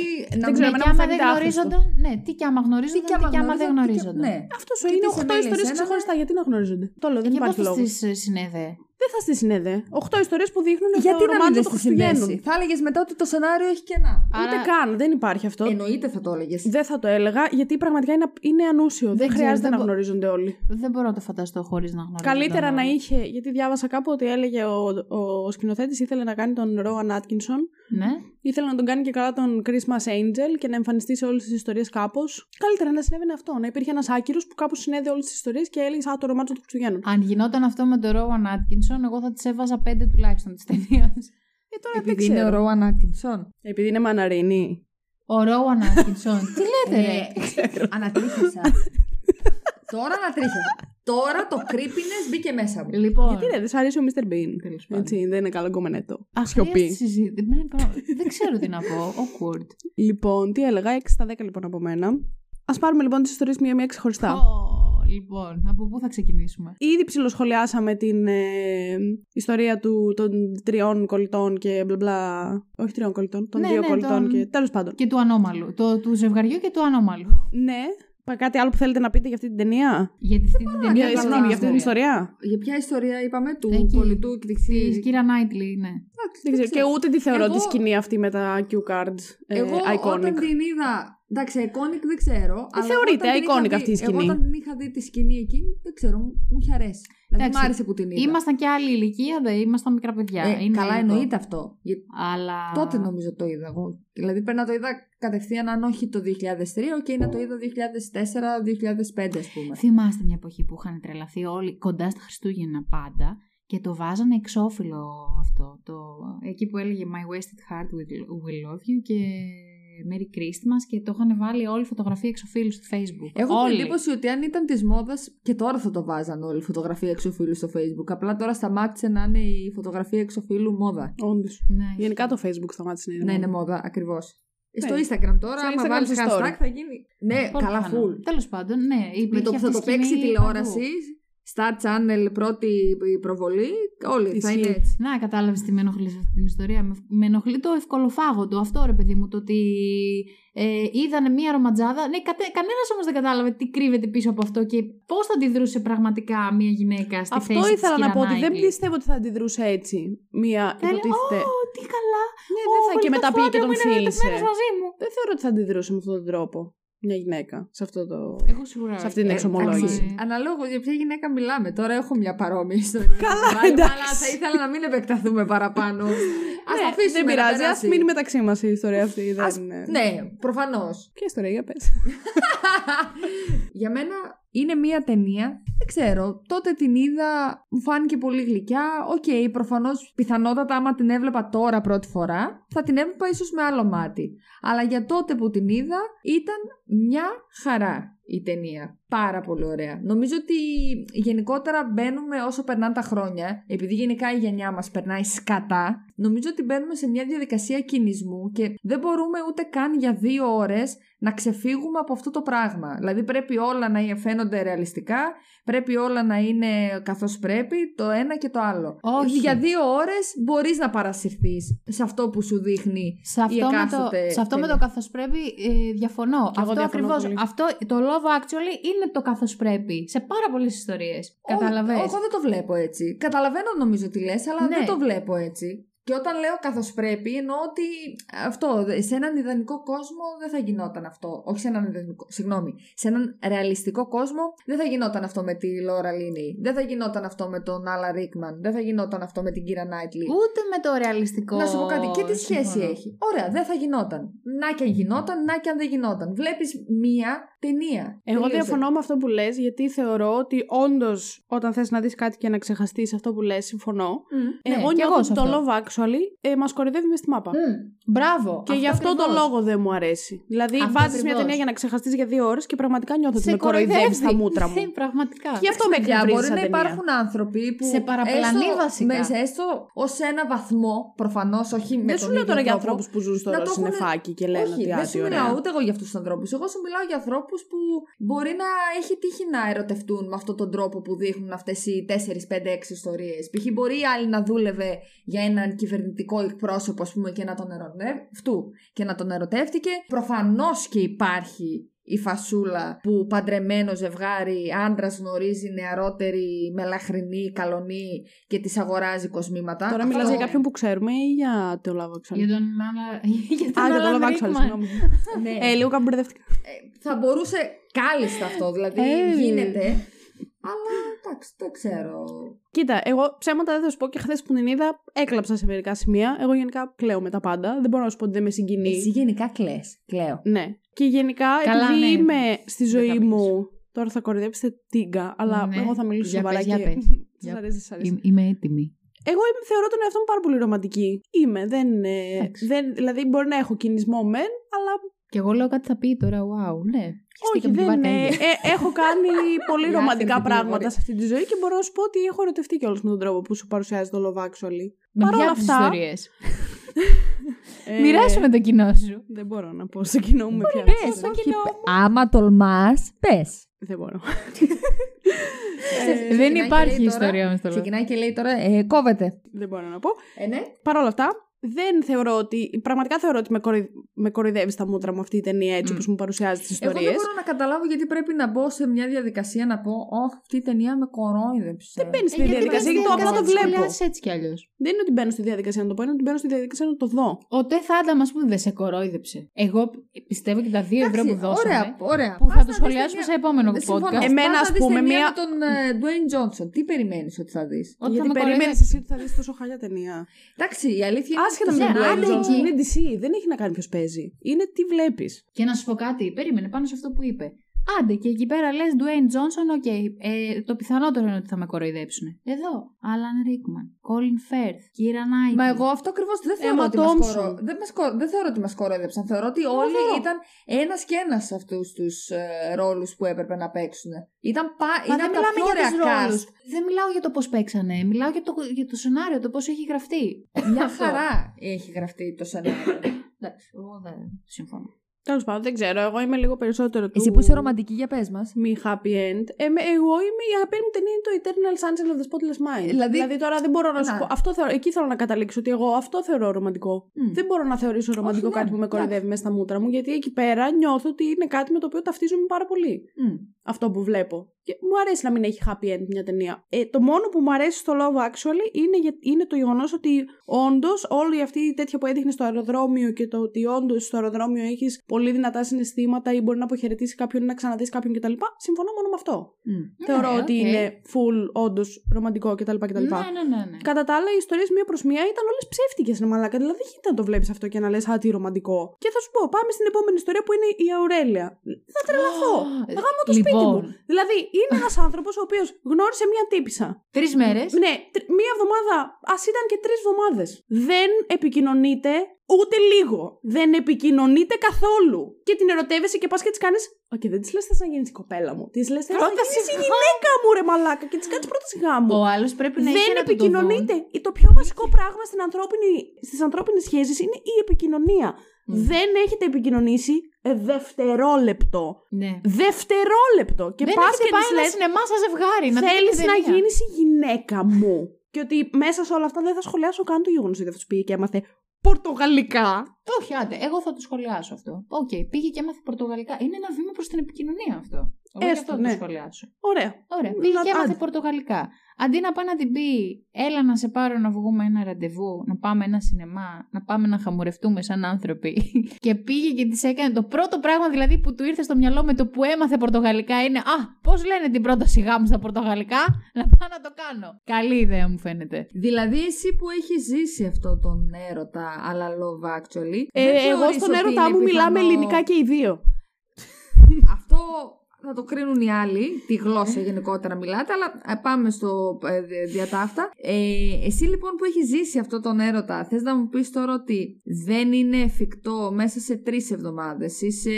να ξέρω, Ναι, εμένα και μου άμα φαίνεται δεν άχρηστο. γνωρίζονταν. Ναι, τι και άμα γνωρίζονταν, τι και άμα, δεν γνωρίζονταν, τι και- γνωρίζονταν. Ναι. Αυτός σου Και είναι τι σε 8 μέλησε ιστορίες ένα, ξεχωριστά. Γιατί να γνωρίζονται; Το λέω, δεν Και υπάρχει πώς λόγος. τι συνέδε. Δεν θα στη συνέδε. 8 ιστορίες που δείχνουν Γιατί το να μην ρομάντζο δεν των στη Χριστουγέννων. συνδέσει. Θα έλεγες μετά ότι το σενάριο έχει κενά. Ούτε Άρα- καν, δεν υπάρχει αυτό. Εννοείται θα το έλεγες. Δεν θα το έλεγα γιατί πραγματικά είναι, είναι ανούσιο. Δεν, ξέρω, χρειάζεται δεν να μπο- γνωρίζονται όλοι. Δεν μπορώ να το φανταστώ χωρίς να γνωρίζω. Καλύτερα να είχε, γιατί διάβασα κάπου ότι έλεγε ο, ο, ο σκηνοθέτης ήθελε να κάνει τον Ρόαν Άτκινσον. Ναι. Ήθελε να τον κάνει και καλά τον Christmas Angel και να εμφανιστεί σε όλες τις ιστορίες κάπως. Καλύτερα να συνέβαινε αυτό. Να υπήρχε ένας άκυρος που κάπου συνέδε όλες τις ιστορίες και έλεγες Α, το ρομάτσο του Χριστουγέννων. Αν γινόταν αυτό με τον Ρόαν Άτκινσον, εγώ θα τη έβαζα πέντε τουλάχιστον της ταινίας. Ε, τώρα Επειδή δεν είναι ο ξέρω. Ρόαν Άτκινσον. Επειδή είναι μαναρίνη. Ο Ρόαν Άτκινσον. Τι λέτε, ρε; Ε, ανατρίχιασα. Τώρα ανατρίχιασα. Τώρα το creepiness μπήκε μέσα μου. Λοιπόν. Γιατί ρε, δεν σ' αρέσει ο Mr. Bean. Τέλος πάντων. Έτσι, δεν είναι καλό κομμενέτο. Αχρίαστη Σιωπή. συζήτηση. Δεν είπα- Δεν ξέρω τι να πω. Awkward. Λοιπόν, τι έλεγα, 6 στα 10 λοιπόν από μένα. Α πάρουμε λοιπόν τις ιστορίες μία-μία ξεχωριστά. Ω, Λοιπόν, από πού θα ξεκινήσουμε; Ήδη ψιλοσχολιάσαμε την ε, ιστορία του, των τριών κολλητών και μπλα μπλα. Όχι τριών κολλητών, των Ναι, δύο ναι, κολλητών των- και. Τέλος πάντων. Και του ανώμαλου. Το, του ζευγαριού και του ανώμαλου. Ναι. Πα- Κάτι άλλο που θέλετε να πείτε για αυτή την ταινία; Γιατί αυτή την ταινία. Για, καλά, συγγνώμη, για αυτή την ιστορία. Για ποια ιστορία είπαμε, του Εκεί. κολλητού και Τη της Κύρα Νάιτλι, ναι. Δεν ξέρω. Και ούτε τη θεωρώ Εγώ- τη σκηνή αυτή με τα cue cards. Ε, Εγώ iconic. όταν την είδα. Εντάξει, iconic δεν ξέρω. αλλά θεωρείται όταν την είχα iconic δει- αυτή η σκηνή. Εγώ όταν την είχα δει τη σκηνή εκείνη, δεν ξέρω, μου μου είχε αρέσει. Δηλαδή Εντάξει, μου άρεσε που την είδα. Ήμασταν και άλλη ηλικία, δεν ήμασταν μικρά παιδιά. Ε, Είναι καλά, λίγο. εννοείται αυτό. Γιατί Αλλά. τότε νομίζω το είδα εγώ. Δηλαδή πρέπει να το είδα κατευθείαν, αν όχι το 2003, και να το είδα 2004-2005, ας πούμε. Θυμάστε μια εποχή που είχαν τρελαθεί όλοι κοντά στα Χριστούγεννα πάντα και το βάζανε εξώφυλλο αυτό. Το, εκεί που έλεγε My Wasted Heart will, will Love You και Merry Christmas και το είχαν βάλει όλη φωτογραφία εξωφύλλου στο Facebook. Έχω όλοι. την εντύπωση ότι αν ήταν της μόδας και τώρα θα το βάζαν όλη η φωτογραφία εξωφύλου στο Facebook. Απλά τώρα σταμάτησε να είναι η φωτογραφία εξωφύλου μόδα. Όντως. Ναι, Γενικά το Facebook σταμάτησε να είναι. Ναι, είναι μόνο. μόδα, ακριβώς. Ναι. Στο Instagram τώρα, Στο άμα Instagram βάλεις σε hashtag story. θα γίνει. Ναι, Πολύ καλά, πιθανό. full. Τέλος πάντων, ναι. Με υπήρχε το που θα αυτή το η σκηνή παίξει η τηλεόρασης, παντού. Star Channel πρώτη η προβολή, όλοι θα Ισχύει. είναι έτσι. Να, κατάλαβες τι με ενοχλεί σε αυτή την ιστορία. Με, με ενοχλεί το ευκολοφάγοντο. Αυτό ρε παιδί μου, το ότι ε, είδανε μία ρομαντζάδα. Ναι, κατε, κανένας όμως δεν κατάλαβε τι κρύβεται πίσω από αυτό και πώς θα αντιδρούσε πραγματικά μία γυναίκα στη Αυτό θέση ήθελα της να πω ότι Keira δεν Knightley. πιστεύω ότι θα αντιδρούσε έτσι. Μία Θα έλεγε, υποτίθεται. Ω, τι καλά. Ναι, δεν θα και μετά πήγε και τον φίλησε. φίλησε. μαζί μου. Δεν θεωρώ ότι θα αντιδρούσε με αυτόν τον τρόπο μια γυναίκα σε αυτό το. Εγώ σίγουρα. Σε αυτή την Ε, εξομολόγηση. εντάξει, Αναλόγω για ποια γυναίκα μιλάμε. Τώρα έχω μια παρόμοια ιστορία. Καλά, Αλλά- εντάξει. Αλλά θα ήθελα να μην επεκταθούμε παραπάνω. Α Ναι, τα αφήσουμε. δεν να πειράζει, ας περάσει. μείνει μεταξύ μας η ιστορία αυτή. Ας- Δεν... Ναι, προφανώς. Ποια ιστορία, για πες. Για μένα είναι μία ταινία. Δεν ξέρω. Τότε την είδα, μου φάνηκε πολύ γλυκιά. OK, okay, προφανώς πιθανότατα άμα την έβλεπα τώρα πρώτη φορά, θα την έβλεπα ίσως με άλλο μάτι. Αλλά για τότε που την είδα, ήταν μια χαρά η ταινία. Πάρα πολύ ωραία. Νομίζω ότι γενικότερα μπαίνουμε όσο περνάνε τα χρόνια, επειδή γενικά η γενιά μας περνάει σκατά, νομίζω ότι μπαίνουμε σε μια διαδικασία κινησμού και δεν μπορούμε ούτε καν για δύο ώρες να ξεφύγουμε από αυτό το πράγμα. Δηλαδή πρέπει όλα να φαίνονται ρεαλιστικά, πρέπει όλα να είναι καθώς πρέπει, το ένα και το άλλο. Όχι. Για δύο ώρες μπορείς να παρασυρθείς σε αυτό που σου δείχνει Σε αυτό, η με το, εκάστοτε σε αυτό με ταινία. το καθώς πρέπει ε, διαφωνώ. εγώ αυτό διαφωνώ ακριβώ. πολύ. Αυτό το love actually είναι το καθώς πρέπει. Σε πάρα πολλές ιστορίες. Καταλαβαίνεις. Εγώ δεν το βλέπω έτσι. Καταλαβαίνω νομίζω τι λες, αλλά Ναι. δεν το βλέπω έτσι. Και όταν λέω καθώς πρέπει, εννοώ ότι αυτό, σε έναν ιδανικό κόσμο δεν θα γινόταν αυτό. Όχι σε έναν ιδανικό, συγγνώμη. Σε έναν ρεαλιστικό κόσμο δεν θα γινόταν αυτό με τη Λόρα Λίνι. Δεν θα γινόταν αυτό με τον Άλα Ρίκμαν. Δεν θα γινόταν αυτό με την Κύρα Νάιτλι. Ούτε με το ρεαλιστικό. Να σου πω κάτι, και τι σχέση συμφωνώ. έχει; Ωραία, δεν θα γινόταν. Να και αν γινόταν, να και αν δεν γινόταν. Βλέπεις μία ταινία. Εγώ Τελείωσε. διαφωνώ με αυτό που λες, γιατί θεωρώ ότι όντως όταν θες να δεις κάτι και να ξεχαστείς αυτό που λες, συμφωνώ. Μμ. Ναι, εγώ κι νιώθω εγώ ότι σε το αυτό. Love Actually ε, μας κορυδεύει μες στη μάπα. Μμ. Μπράβο. Και γι' αυτό τον ακριβώς. λόγο δεν μου αρέσει. Δηλαδή, Αυτό βάζεις μια ακριβώς. ταινία για να ξεχαστείς για δύο ώρες και πραγματικά νιώθω ότι Σε με κοροϊδεύεις κοροϊδεύει. στα μούτρα μου. Ε, Πραγματικά. Και γι' αυτό με Παιδιά, εκνευρίζει μπορεί σαν να ταινία. υπάρχουν άνθρωποι που. Σε παραπλανεί έστω, βασικά. Μες, σε έστω ως ένα βαθμό, προφανώς, όχι με Δεν τον σου λέω ίδιο τώρα για τρόπο. ανθρώπους που ζουν στο να το έχουνε- συννεφάκι και λένε όχι, ότι δεν άτι σου ωραία. μιλάω ούτε εγώ για αυτούς τους ανθρώπους. Εγώ σου μιλάω για ανθρώπους που μπορεί να έχει τύχει να ερωτευτούν με αυτόν τον τρόπο που δείχνουν αυτές οι 4, 5, 6 ιστορίες. Π.χ. μπορεί η άλλη να δούλευε για έναν κυβερνητικό εκπρόσωπο, ας πούμε, και να τον ερωτεύτηκε. Και να τον ερωτεύτηκε. Προφανώς και υπάρχει η φασούλα που παντρεμένο ζευγάρι άντρας γνωρίζει νεαρότερη, μελαχρινή, καλονή και της αγοράζει κοσμήματα. Τώρα Αυτό- μιλάς για κάποιον που ξέρουμε ή για το Love Actually. Για τον Άλλα. Για τον Α, για το Alan Love Actually, Rickman. συγγνώμη. Ναι. Ε, λίγο κάπου μπερδεύτηκα. θα μπορούσε κάλλιστα αυτό, δηλαδή Ε. γίνεται. Αλλά εντάξει, δεν ξέρω. Κοίτα, εγώ ψέματα δεν θα σου πω και χθες που την είδα έκλαψα σε μερικά σημεία. Εγώ γενικά κλαίω με τα πάντα. Δεν μπορώ να σου πω ότι δεν με συγκινεί. Εσύ γενικά κλαις, κλαίω. Ναι. Και γενικά, Καλά, επειδή ναι. είμαι στη ζωή θα μου. Τώρα θα κορυδέψετε τίγκα, αλλά Ναι. εγώ θα μιλήσω Για σοβαρά πες, και. για πες. Σας Για- αρέσει, σας αρέσει. Είμαι- Είμαι έτοιμη. Εγώ είμαι, θεωρώ τον εαυτό μου πάρα πολύ ρομαντική. Είμαι. Δεν, ε, Εντάξει. δεν, δηλαδή, μπορεί να έχω κινησμό μεν, αλλά Και εγώ λέω κάτι θα πει τώρα, wow, ναι. όχι, Πιαστήκαμε τη δεν. βάρκα ε, ίδια. ε, έχω κάνει πολύ Η ρομαντικά άθλητη πράγματα πληροφορία. σε αυτή τη ζωή και μπορώ να σου πω ότι έχω ερωτευτεί κιόλας με τον τρόπο που σου παρουσιάζει το Love Actually. Με παρόλα ποια από τις αυτά- ιστορίες. Ε, Μοιράσου με το κοινό σου. Δεν μπορώ να πω στο κοινό μου με ποια. Πες, στο κοινό. Άμα τολμάς, πες. Δεν μπορώ. Δεν Ξεκινάει και υπάρχει λέει τώρα- ιστορία με στο λόγο. Ξεκινάει και λέει τώρα, ε, κόβεται. Δεν μπορώ να πω. Ε, ναι. Παρ' όλα αυτά, δεν θεωρώ ότι. Πραγματικά θεωρώ ότι με, κοροϊ... με κοροϊδεύεις στα μούτρα μου αυτή η ταινία έτσι Μμ. όπως μου παρουσιάζεις τις Εγώ δεν ιστορίες. μπορώ να καταλάβω γιατί πρέπει να μπω σε μια διαδικασία να πω Ωχ, αυτή η ταινία με κορόιδεψε. Δεν μπαίνεις στη Ε, γιατί διαδικασία, μπαίνεις γιατί το στη απλά το διαδικασία, βλέπω. σχολιάζεις έτσι κι αλλιώς. Δεν είναι ότι μπαίνω στη διαδικασία να το πω, είναι ότι μπαίνω στη διαδικασία να το δω. Ο Τεθ Άνταμ, α πούμε, δεν σε κορόιδεψε. Εγώ πιστεύω και τα δύο ευρώ που δώσαμε. Ωραία, ωραία. Που Πας θα να το δεις σχολιάσουμε ταινία- σε επόμενο Δεν συμφωνώ. podcast. Εμένα, Πας ας να δεις πούμε, ταινία μία- με τον ε, Dwayne Johnson. Τι περιμένεις ότι θα δεις; Ότι γιατί θα με περίμενε κοροϊδέψει. εσύ ότι θα δεις τόσο χάλια ταινία. Εντάξει, η αλήθεια είναι. Άσχετα με Ναι, τον Dwayne άντε Johnson, εκεί. είναι DC. Δεν έχει να κάνει ποιος παίζει. Είναι τι βλέπεις. Και να σου πω κάτι, περίμενε πάνω σε αυτό που είπε. Άντε και εκεί πέρα λες Dwayne Johnson, OK. ε, το πιθανότερο είναι ότι θα με κοροϊδέψουν. Εδώ. Alan Rickman, Colin Firth, Keira Knightley. Μα εγώ αυτό ακριβώς δεν θεωρώ Emma ότι μας Thompson. κορο... δεν, μας κορο... δεν θεωρώ ότι μας κορόιδεψαν. Θεωρώ ότι όλοι θεωρώ. ήταν ένας και ένας σε αυτούς τους ε, ρόλους που έπρεπε να παίξουν. Ήταν, πα... Μα ήταν δεν τα μιλάμε πιο για ωραία τους ρόλους. cast. Δεν μιλάω για το πώς παίξανε. Μιλάω για το, για το σενάριο, το πώς έχει γραφτεί. Μια Αυτό. χαρά έχει γραφτεί το σενάριο. Εντάξει, εγώ δεν συμφωνώ. Τέλος πάντων, δεν ξέρω. Εγώ είμαι λίγο περισσότερο του. Εσύ που είσαι ρομαντική για πες μας. Μη happy end. Ε, με- εγώ είμαι η αγαπημένη μου ταινία είναι το Eternal Sunshine of the Spotless Mind. Δηλαδή- τώρα δεν μπορώ να σου Να. πω. Αυτό θεωρώ, εκεί θέλω να καταλήξω ότι εγώ αυτό θεωρώ ρομαντικό. Δεν μπορώ να θεωρήσω ρομαντικό ναι, κάτι που με εντάξει. κοροϊδεύει μέσα στα μούτρα μου, γιατί εκεί πέρα νιώθω ότι είναι κάτι με το οποίο ταυτίζομαι πάρα πολύ. Αυτό που βλέπω. Και μου αρέσει να μην έχει happy end μια ταινία. Ε, το μόνο που μου αρέσει στο Love Actually είναι, για- είναι το γεγονός ότι όντως όλη αυτή η τέτοια που έδειχνες στο αεροδρόμιο και το ότι όντως στο αεροδρόμιο έχεις πολύ δυνατά συναισθήματα ή μπορεί να αποχαιρετήσει κάποιον ή να ξαναδείς κάποιον κτλ. Συμφωνώ μόνο με αυτό. Θεωρώ Ναι, ότι οκ. είναι full όντως ρομαντικό κτλ. κτλ. Ναι, ναι, ναι. ναι. Κατά τα άλλα, οι ιστορίες μία προς μία ήταν όλες ψεύτικες, ρε μαλάκα. Δηλαδή, δεν γίνεται να το βλέπεις αυτό και να λες Α, τι ρομαντικό. Και θα σου πω, πάμε στην επόμενη ιστορία που είναι η Αουρέλια. Θα τρελαθώ. Ε, Θα γάμω το σπίτι λοιπόν. μου. Δηλαδή, είναι ένας άνθρωπος ο οποίος γνώρισε μία τύπισσα. Τρεις μέρες. Ναι, τρ- μία εβδομάδα, ας ήταν και τρεις εβδομάδες. Δεν επικοινωνείτε ούτε λίγο. Δεν επικοινωνείτε καθόλου. Και την ερωτεύεσαι και πας και της κάνεις. Οκ, δεν της λες θες να γίνεις η κοπέλα μου. Της λες θες να Πρόταση γίνεις η γυναίκα μου, ρε Μαλάκα. Και της κάνεις πρόταση γάμου. Ο άλλος πρέπει να Δεν έχει να του το επικοινωνείτε. Το πιο βασικό πράγμα στην ανθρώπινη, στις ανθρώπινες σχέσεις είναι η επικοινωνία. Δεν έχετε επικοινωνήσει ε, δευτερόλεπτο. δουν. Ναι. Δευτερόλεπτο. Και δεν πας έχετε και πάει της ένα λες, σινεμά σαν ζευγάρι. να δείτε θέλεις την να ταινία. γίνεις η γυναίκα μου. και ότι μέσα σε όλα αυτά δεν θα σχολιάσω καν το γεγονός ότι αυτό πήγε και έμαθε πορτογαλικά. Όχι, άντε, εγώ θα το σχολιάσω αυτό. Οκ, πήγε και έμαθε πορτογαλικά. Είναι ένα βήμα προς την επικοινωνία αυτό. Εγώ γι' Έστω, αυτό θα ναι. το σχολιάσω. Ωραία. Ωραία. Πήγε Να- και έμαθε άντε. πορτογαλικά. Αντί να πάει να την πει, έλα να σε πάρω να βγούμε ένα ραντεβού, να πάμε ένα σινεμά, να πάμε να χαμουρευτούμε σαν άνθρωποι. και πήγε και της έκανε το πρώτο πράγμα δηλαδή που του ήρθε στο μυαλό με το που έμαθε πορτογαλικά είναι Α, πώς λένε την πρόταση γάμου στα πορτογαλικά, να πάω να το κάνω. Καλή ιδέα μου φαίνεται. Δηλαδή, εσύ που έχεις ζήσει αυτό τον έρωτα, αλλά love actually. Ε, δεν εγώ θεωρείς στον ότι έρωτά είναι μου μιλάμε πιθανό- ελληνικά και οι δύο. Αυτό θα το κρίνουν οι άλλοι, τη γλώσσα γενικότερα μιλάτε, αλλά ε, πάμε στο ε, δι- διατάφτα. Ε, εσύ λοιπόν που έχεις ζήσει αυτό τον έρωτα, θες να μου πεις τώρα ότι δεν είναι εφικτό μέσα σε τρεις εβδομάδες ή σε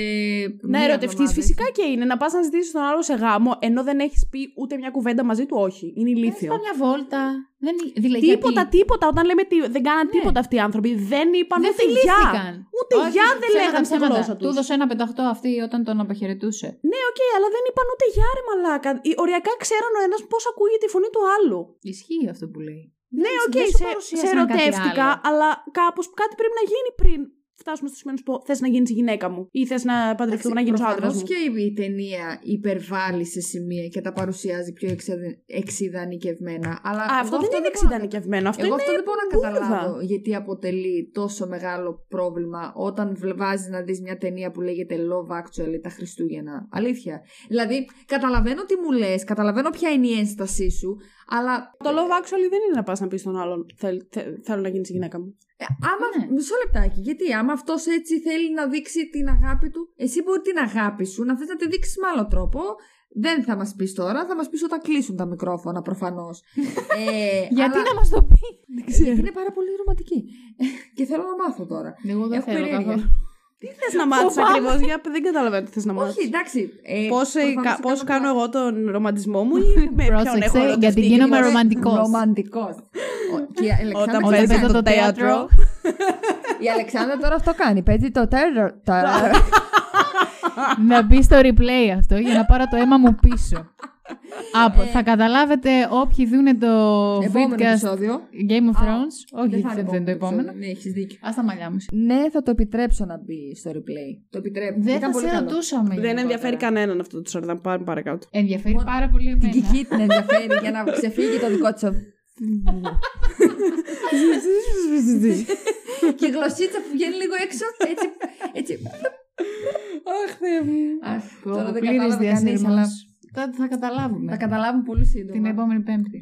Να μία ερωτευτείς, εβδομάδα, φυσικά και είναι. Να πας να ζητήσεις τον άλλο σε γάμο, ενώ δεν έχεις πει ούτε μια κουβέντα μαζί του, όχι. Είναι Θες ηλίθιο. πάω μια βόλτα. Δεν... Δηλαδή, Τίποτα, γιατί τίποτα. Όταν λέμε τι, δεν κάναν Ναι. τίποτα αυτοί οι άνθρωποι. Δεν είπαν Δεν ούτε γεια. φιλήθηκαν. Ούτε Όχι, γεια δεν ψέματα, λέγανε στη ψέματα. γλώσσα τους. Του έδωσε ένα πεταχτό αυτή όταν τον αποχαιρετούσε. Ναι, οκ, αλλά δεν είπαν ούτε γεια, ρε μαλάκα. Οι- Οριακά ξέραν ο ένας πώς ακούγεται η φωνή του άλλου. Ισχύει αυτό που λέει. Ναι, οκ, δεν σου σε, παρουσίασαν σε κάτι ερωτεύτηκα, άλλο. αλλά κάπως κάτι πρέπει να γίνει πριν φτάσουμε στο σημείο να σου πω θες να γίνεις η γυναίκα μου ή θες να παντρευτούμε, να γίνεις ο άντρας Προφανώς μου. και η ταινία υπερβάλλει σε σημεία και τα παρουσιάζει πιο εξεδε- εξιδανικευμένα. Αλλά Α, εγώ αυτό δεν είναι μπορώ να- εξιδανικευμένο. Αυτό Εγώ είναι. αυτό δεν μπορώ να μπούρδα. καταλάβω γιατί αποτελεί τόσο μεγάλο πρόβλημα όταν βάζεις να δεις μια ταινία που λέγεται Love Actually τα Χριστούγεννα. Αλήθεια. Δηλαδή, καταλαβαίνω τι μου λες, καταλαβαίνω ποια είναι η ένστασή σου, αλλά Το love actually δεν είναι να πας να πεις στον άλλον θέλ, θε- Θέλω να γίνεις η γυναίκα μου. ε, άμα, Ναι. μισό λεπτάκι, γιατί άμα αυτός έτσι θέλει να δείξει την αγάπη του, εσύ μπορεί την αγάπη σου να θες να τη δείξεις με άλλο τρόπο. Δεν θα μας πεις τώρα, θα μας πεις όταν κλείσουν τα μικρόφωνα προφανώς. ε, Γιατί αλλά- να μας το πει; Γιατί είναι πάρα πολύ ρομαντική. και θέλω να μάθω τώρα. Εγώ δεν Έχω θέλω περιέργεια. καθόλου. Τι θες να μάθεις Φοβάμαι. ακριβώς, για δεν καταλαβαίνω τι θες να μάθεις. Όχι, εντάξει. Ε, Πώς προφανώς πώς θα κάνω κάνω εγώ τον ρομαντισμό μου ή με ποιον Πρόσεξε, έχω ερωτευτεί γιατί και γίνομαι τι- ρομαντικός. Ρομαντικός. Ο- και η Αλεξάνδρα Όταν ξέρει παίζει κάνει- το θέατρο. Η Αλεξάνδρα τώρα αυτό κάνει. Παίζει το τέρρο. τα- να μπει στο replay αυτό για να πάρω το αίμα μου πίσω. Από, θα καταλάβετε όποιοι δουν το Επόμενο vidcast επεισόδιο. Game of Α, Thrones. Όχι, Δεν δεν, θα είναι δεν είναι το επόμενο. επεισόδιο. Ναι, έχεις δίκιο. Α τα μαλλιά μου. Ναι, θα το επιτρέψω να μπει στο replay. Το επιτρέπω. Δεν Ήταν θα πολύ σε καλό. ρωτούσαμε. Δεν γενικότερα. ενδιαφέρει κανέναν αυτό το σορδά. Πάμε παρακάτω. Ενδιαφέρει Μόνο- πάρα πολύ Την εμένα. κική την ενδιαφέρει για να ξεφύγει το δικό της. και η γλωσσίτσα που βγαίνει λίγο έξω. Έτσι. έτσι. Αχ, Θεέ μου. Αχ, Πω, τώρα δεν πλήρης κατάλαβε κανείς, διασυρμός. αλλά Τότε θα καταλάβουμε. θα καταλάβουν πολύ σύντομα. Την επόμενη Πέμπτη.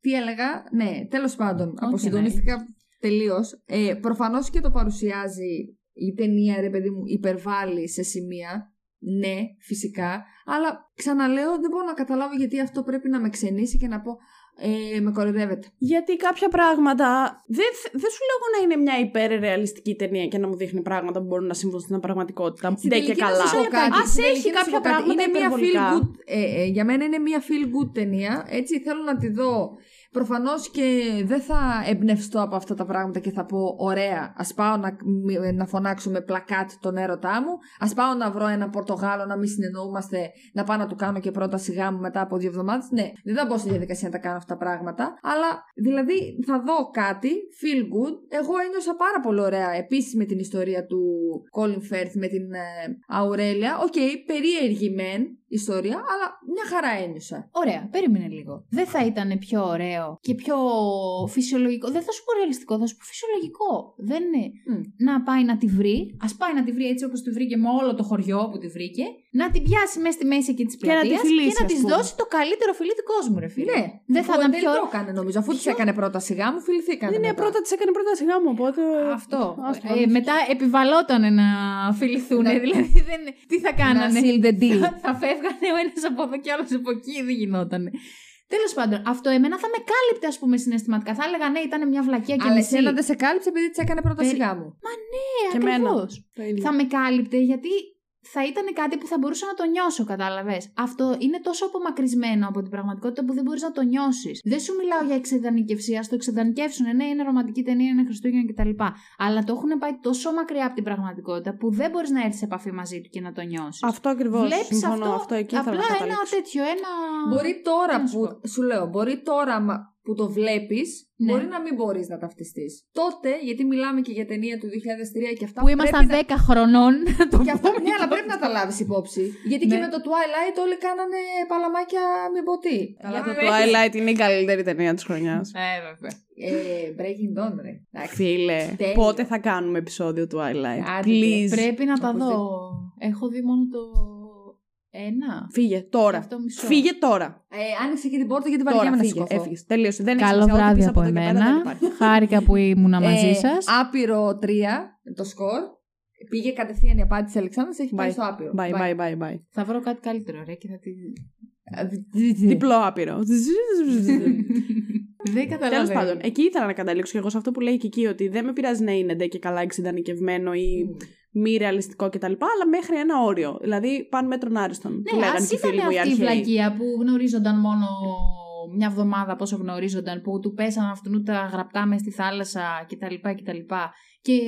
Τι έλεγα, ναι, τέλος πάντων, Ό,τι αποσυντονίστηκα τελείως. Ε, προφανώς και το παρουσιάζει η ταινία, ρε παιδί μου, υπερβάλλει σε σημεία. Ναι, φυσικά. Αλλά ξαναλέω, δεν μπορώ να καταλάβω γιατί αυτό πρέπει να με ξενήσει και να πω ε, με κοροϊδεύετε. Γιατί κάποια πράγματα. Δεν, δεν σου λέγω να είναι μια υπερρεαλιστική ταινία και να μου δείχνει πράγματα που μπορούν να συμβούν στην πραγματικότητα. Στην Ντε και τελική να καλά. σας πω κάτι, Α στην τελική έχει να σας κάποια πω κάτι. πράγματα Είναι μια feel υπερβολικά. good, ε, ε, για μένα είναι μια feel good ταινία. Έτσι θέλω να τη δω. Προφανώς και δεν θα εμπνευστώ από αυτά τα πράγματα και θα πω: Ωραία, ας πάω να, μ- να φωνάξω με πλακάτ τον έρωτά μου. Α πάω να βρω έναν Πορτογάλο να μην συνεννοούμαστε, να πάω να του κάνω και πρόταση γάμου μετά από δύο εβδομάδες. Ναι, δεν θα μπω στη διαδικασία να τα κάνω αυτά τα πράγματα. Αλλά δηλαδή θα δω κάτι, feel good. Εγώ ένιωσα πάρα πολύ ωραία επίσης με την ιστορία του Colin Firth με την Αουρέλια. Οκ, περίεργη μεν ιστορία, αλλά μια χαρά ένιωσα. Ωραία, περίμενε λίγο. Δεν θα ήταν πιο ωραίο και πιο φυσιολογικό. Δεν θα σου πω ρεαλιστικό, θα σου πω φυσιολογικό. Δεν είναι Μμ. να πάει να τη βρει. Α πάει να τη βρει έτσι όπως τη βρήκε με όλο το χωριό που τη βρήκε. Να την πιάσει μέσα στη μέση εκεί της Και να τη πλατείας φιλήσει, και να ας της πούμε. δώσει το καλύτερο φιλί του κόσμου, ρε φίλε. Ναι, Δεν θα που ήταν εν πιο. τέλει το έκανε νομίζω. Αφού της πιο- έκανε πρώτα σιγά μου, φιληθήκανε. Ναι, μετά. πρώτα της έκανε πρώτα σιγά μου, οπότε. Αυτό. Ας το Ε, βάλουμε. μετά επιβαλόταν να φιληθούν. Να- Δηλαδή, δεν... τι θα Να κάνανε. seal the deal. θα, θα φεύγανε ο ένας από εδώ και ο άλλος από εκεί, δεν γινόταν. Τέλος πάντων, αυτό εμένα θα με κάλυπτε, ας πούμε, συναισθηματικά. Θα έλεγα ναι, ήταν μια βλακία και Αλλά μισή. εσένα δεν σε κάλυψε επειδή της έκανε πρώτα Περι- σιγά μου. Ναι, Και εμένα. ακριβώς. Το ίδιο. Θα με κάλυπτε γιατί θα ήταν κάτι που θα μπορούσα να το νιώσω, κατάλαβες. Αυτό είναι τόσο απομακρυσμένο από την πραγματικότητα που δεν μπορείς να το νιώσεις. Δεν σου μιλάω για εξεδανικευσή, ας το εξεδανικεύσουν. Ναι, είναι ρομαντική ταινία, είναι Χριστούγεννα κτλ. Αλλά το έχουν πάει τόσο μακριά από την πραγματικότητα που δεν μπορείς να έρθεις σε επαφή μαζί του και να το νιώσεις. Αυτό ακριβώς. Βλέπεις Συμφωνώ. αυτό, Αυτό εκεί ήθελα απλά να ένα καταλήξω. τέτοιο, ένα. Μπορεί τώρα τι να σου που. πω. Σου λέω, μπορεί τώρα μα- που το βλέπεις, Ναι. μπορεί να μην μπορείς να ταυτιστείς. Τότε, γιατί μιλάμε και για ταινία του 2003 και αυτά. Που ήμασταν πρέπει 10 χρονών. να το να... Και αυτά, πούμε. ναι, αλλά πρέπει να τα λάβεις υπόψη. Γιατί και Ναι. με το Twilight όλοι κάνανε παλαμάκια με ποτή. Αλλά το Twilight είναι η καλύτερη ταινία της χρονιάς. Ε, βέβαια. Ε, breaking Dawn, ρε. Εντάξει. Φίλε, Τέλειο. πότε θα κάνουμε επεισόδιο Twilight. Άντε, Please. Πρέπει να τα Οπωσδήποτε. δω. Έχω δει μόνο το ένα. Φύγε τώρα. Αυτό μισό. Φύγε τώρα. Ε, άνοιξε και την πόρτα γιατί Τώρα βαριέμαι να φύγε. σηκωθώ. Έφυγες. Τελείωσε. Δεν έχεις Καλό σημασία. Ό,τι βράδυ πεις από εδώ και πέρα δεν εμένα. υπάρχει. Χάρηκα που ήμουνα μαζί Ε, σας. Άπειρο 3 το σκορ. Πήγε κατευθείαν η απάντηση της Αλεξάνδρας, έχει πάει Bye. στο άπειρο. Bye, bye, bye, bye. Θα βρω κάτι καλύτερο, ρε, και θα τη. Διπλό άπειρο. Δεν Τέλος καταλαβαίνω. πάντων, εκεί ήθελα να καταλήξω και εγώ σε αυτό που λέει και εκεί, ότι δεν με πειράζει να είναι ντε και καλά εξειδανικευμένο ή μη ρεαλιστικό κτλ. Αλλά μέχρι ένα όριο. Δηλαδή, πάνε μέτρον άριστον. που Ναι, λέγανε ας και οι φίλοι ήταν μου οι αυτή η αρχαίοι. βλακεία που γνωρίζονταν μόνο μια εβδομάδα πόσο γνωρίζονταν, που του πέσαν αυτού τα γραπτά μες στη θάλασσα κτλ. κτλ. Και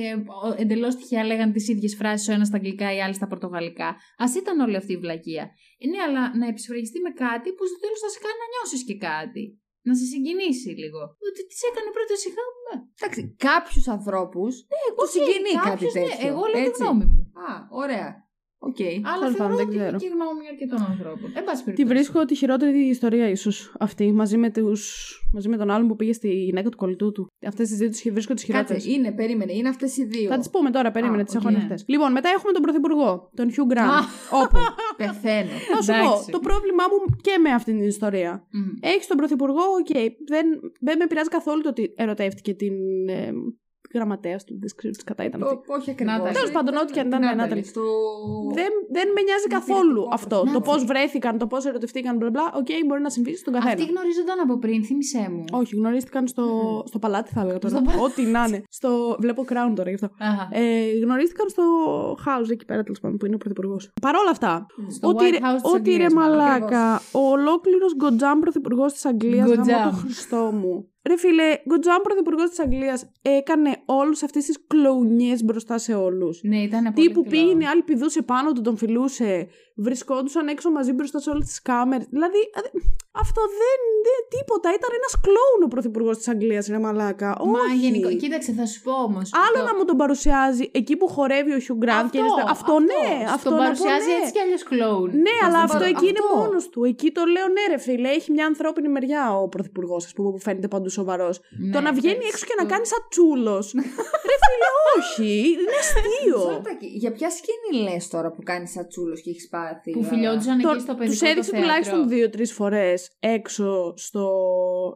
εντελώς τυχαία λέγανε τις ίδιες φράσεις ο ένας στα αγγλικά, οι άλλοι στα πορτογαλικά. Α ήταν όλη αυτή η βλακεία. Ε, ναι, αλλά να επισφραγιστεί με κάτι που στο τέλος θα σε κάνει να νιώσεις και κάτι. Να σε συγκινήσει λίγο. Ότι της έκανε πρόταση γά. ε. Εντάξει, κάποιους ανθρώπους ναι, τους Οκ, συγκινεί κάτι κάποιος, ναι, τέτοιο. εγώ λέω τη έτσι. γνώμη μου. Α, ωραία. Οκ. Αλλά Τέλος πάντων, θεωρώ δεν ότι είναι ξέρω. και η γνώμη αρκετών ανθρώπων. Εν πάση Τη περιπτώσει. βρίσκω τη χειρότερη ιστορία, ίσως αυτή, μαζί με, τους, μαζί με τον άλλον που πήγε στη γυναίκα του κολλητού του. Αυτές τις δύο τις βρίσκω τις χειρότερες. Κάτσε, είναι, περίμενε, είναι αυτές οι δύο. Θα τις πούμε τώρα, περίμενε, Α, τις οκ. έχω ανοιχτές. Λοιπόν, μετά έχουμε τον Πρωθυπουργό, τον Hugh Grant. Α. όπου; Πεθαίνω. Θα σου Εντάξει. πω, το πρόβλημά μου και με αυτήν την ιστορία. Μμ. Έχεις τον Πρωθυπουργό, οκ. δεν, δεν με πειράζει καθόλου το ότι ερωτεύτηκε την ε, γραμματέας του. Δεν ξέρω τι σκατά ήταν αυτή. Ω, Όχι ακριβώς. Νάταλη. Τέλος πάντων, ό,τι και αν ήταν, Νάταλη. Στο... Δεν, δεν με νοιάζει Είναι καθόλου υπηρετικό αυτό. πρόσωπο. Το πώς Νάταλη. βρέθηκαν, το πώς ερωτευτήκαν, μπλα μπλα. Οκ, μπορεί να συμβεί στον καθένα. Αυτοί γνωρίζονταν από πριν, θύμισέ μου. Όχι, γνωρίστηκαν στο, στο παλάτι, θα έλεγα τώρα. Στο πα- Ό,τι να είναι. Στο... Βλέπω Crown τώρα γι' αυτό. Αχα. Ε, γνωρίστηκαν στο house εκεί πέρα, τέλος πάντων, που είναι ο πρωθυπουργός. Παρ' όλα αυτά, Στο ότι, White ρε, House της ότι ρε Αγγλίας, μάλλον. μαλάκα, ο ολόκληρος γκοτζάμ πρωθυπουργός της Αγγλίας, γαμώ Γκοτζάμ. το Χριστό μου. Ρε φίλε, Γκοτζάμ πρωθυπουργός της Αγγλίας έκανε όλε αυτές τις κλοουνιέ μπροστά σε όλους. Ναι, ήταν πολύ Τύπου κλό. πήγαινε, άλλη πηδούσε πάνω του, τον φιλούσε. Βρισκόντουσαν έξω μαζί μπροστά σε όλες τις κάμερες. Δηλαδή, ε, αυτό δεν, δεν τίποτα. Ήταν ένας κλόουν ο πρωθυπουργός της Αγγλίας, ρε Μαλάκα. Μα Όχι. γενικό. Κοίταξε, θα σου πω όμως. Άλλο να μου τον παρουσιάζει εκεί που χορεύει ο Χιου Γκραντ. και είναι στα- αυτό, ναι, αυτό Τον να πω, παρουσιάζει ναι. έτσι κι αλλιώς κλόουν. Ναι, αλλά τον αυτό παρα- εκεί είναι αυτό. μόνος του. Εκεί το λέω ναι, ρε φίλε. Έχει μια ανθρώπινη μεριά ο πρωθυπουργός, ας πούμε, που φαίνεται παντού σοβαρός. Ναι, το να βγαίνει εντάξει. έξω και να κάνεις σαν τσούλος. ρε φίλε, όχι. Είναι αστείο. Μισό λεπτάκι. Για ποια σκηνή λες τώρα που κάνεις σατσούλο και έχεις πάθει. Που φιλιόντουσαν Το, εκεί στο παιδικό τους το έδειξε θέατρο. τουλάχιστον δύο-τρεις φορές έξω στο,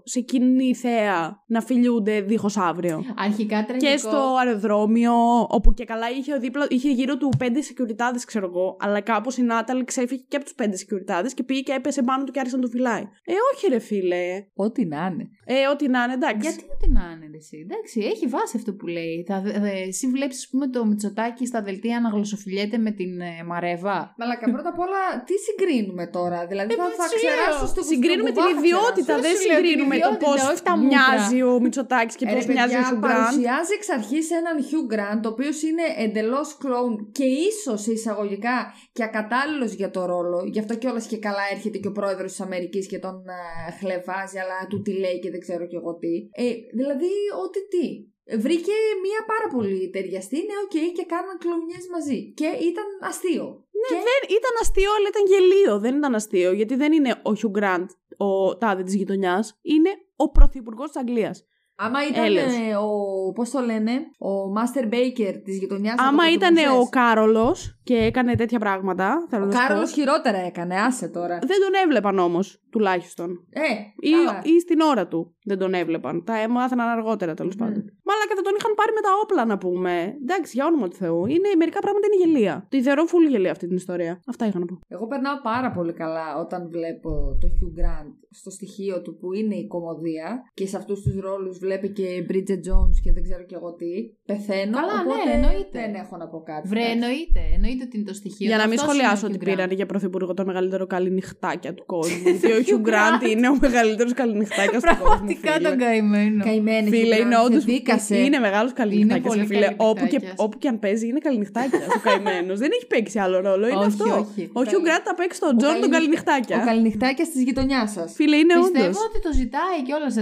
σε κοινή θέα να φιλιούνται δίχως αύριο. Αρχικά τραγικό. Και στο αεροδρόμιο, όπου και καλά είχε, ο δίπλα, είχε γύρω του πέντε securities, ξέρω εγώ. Αλλά κάπως η Νάταλ ξέφυγε και από τους πέντε securities και πήγε και έπεσε πάνω του και άρχισε να του φυλάει. Ε, όχι, ρε φίλε. Ό,τι να είναι. Ε, ό,τι να είναι, εντάξει. Γιατί ό,τι να είναι, ρε, εσύ. Εντάξει, έχει βάση αυτό που λέει. Θα, δε- δε- εσύ βλέπεις, ας πούμε, το Μητσοτάκι στα δελτία να γλωσσοφιλιέται με την ε, Μαρέβα. Μαλάκα, πρώτα απ' όλα, τι συγκρίνουμε τώρα; Δηλαδή, θα, Ε, θα σου λέω. ξεράσω στο Συγκρίνουμε την κουβά, θα ιδιότητα, ξεράσω. δεν σου λέω την συγκρίνουμε το ιδιότητα, πώς όχι τα μούτρα. μοιάζει ο Μητσοτάκης και Ε, πώς ρε, μοιάζει ο παιδιά, Χιου Γκραντ. παρουσιάζει εξ αρχής έναν Hugh Grant, ο οποίος είναι εντελώς κλόουν και ίσως εισαγωγικά και ακατάλληλος για το ρόλο. Γι' αυτό κιόλας και καλά έρχεται και ο πρόεδρος της Αμερικής και τον ε, χλεβάζει, αλλά του τι λέει και δεν ξέρω κι εγώ τι. Ε, δηλαδή, ό,τι τι. Βρήκε μία πάρα πολύ ταιριαστή, ναι, οκ, και κάναν κλοουνιές μαζί. Και ήταν αστείο. και... Δεν ήταν αστείο, αλλά ήταν γελοίο. Δεν ήταν αστείο, γιατί δεν είναι ο Χιου Γκραντ ο τάδε της γειτονιάς. Είναι ο πρωθυπουργός της Αγγλίας. Άμα ήταν Έλεος. ε, ο, πώς το λένε, ο Master Baker της γειτονιάς. θα Άμα το ήταν ο προτιμούσες. Κάρολος και έκανε τέτοια πράγματα. Θέλω Ο να σου πω, Κάρολος χειρότερα έκανε, άσε τώρα. Δεν τον έβλεπαν όμως, τουλάχιστον. Ε, Ή, καλά. ή στην ώρα του δεν τον έβλεπαν. Τα έμαθαν αργότερα τέλος Μμμ. πάντων. Μαλάκα δεν τον είχαν πάρει με τα όπλα να πούμε. Εντάξει, για όνομα του Θεού. Είναι, μερικά πράγματα είναι γελία. Τη θεωρώ full γελία αυτή την ιστορία. Αυτά είχα να πω. Εγώ περνάω πάρα πολύ καλά όταν βλέπω το Hugh Grant στο στοιχείο του που είναι η κομμωδία και σε αυτούς τους ρόλους βλέπει και Bridget Jones και δεν ξέρω και εγώ τι. Πεθαίνω, Καλά, ναι, οπότε εννοείται. δεν έχω να πω κάτι. Βρε, Εντάξει. εννοείται. Εννοείται ότι είναι το στοιχείο. Για να μην Αυτός σχολιάσω είναι ο ότι Hugh Grant. πήραν για πρωθυπουργό το μεγαλύτερο καληνυχτάκια του κόσμου. Γιατί ο Hugh Grant είναι ο μεγαλύτερος καληνυχτάκιας του κόσμου. Πραγματικά φίλε. τον καημένο. Καημένη Φίλε, Hugh είναι Grant, όντως. σε δίκασε. Είναι μεγάλος καληνυχτάκιας. πολύ Φίλε, όπου και, καληνυχτάκιας. όπου και αν παίζει, είναι καληνυχτάκιας ο καημένος. Δεν έχει παίξει άλλο ρόλο. Είναι Όχι, αυτό. όχι. Ο Hugh Grant θα παίξει τον Τζον τον καληνυχ- καληνυχτάκια. Ο καληνυχτάκιας της γειτονιάς σας. Φίλε, είναι όντως. Πιστεύω ότι το ζητάει κιόλας.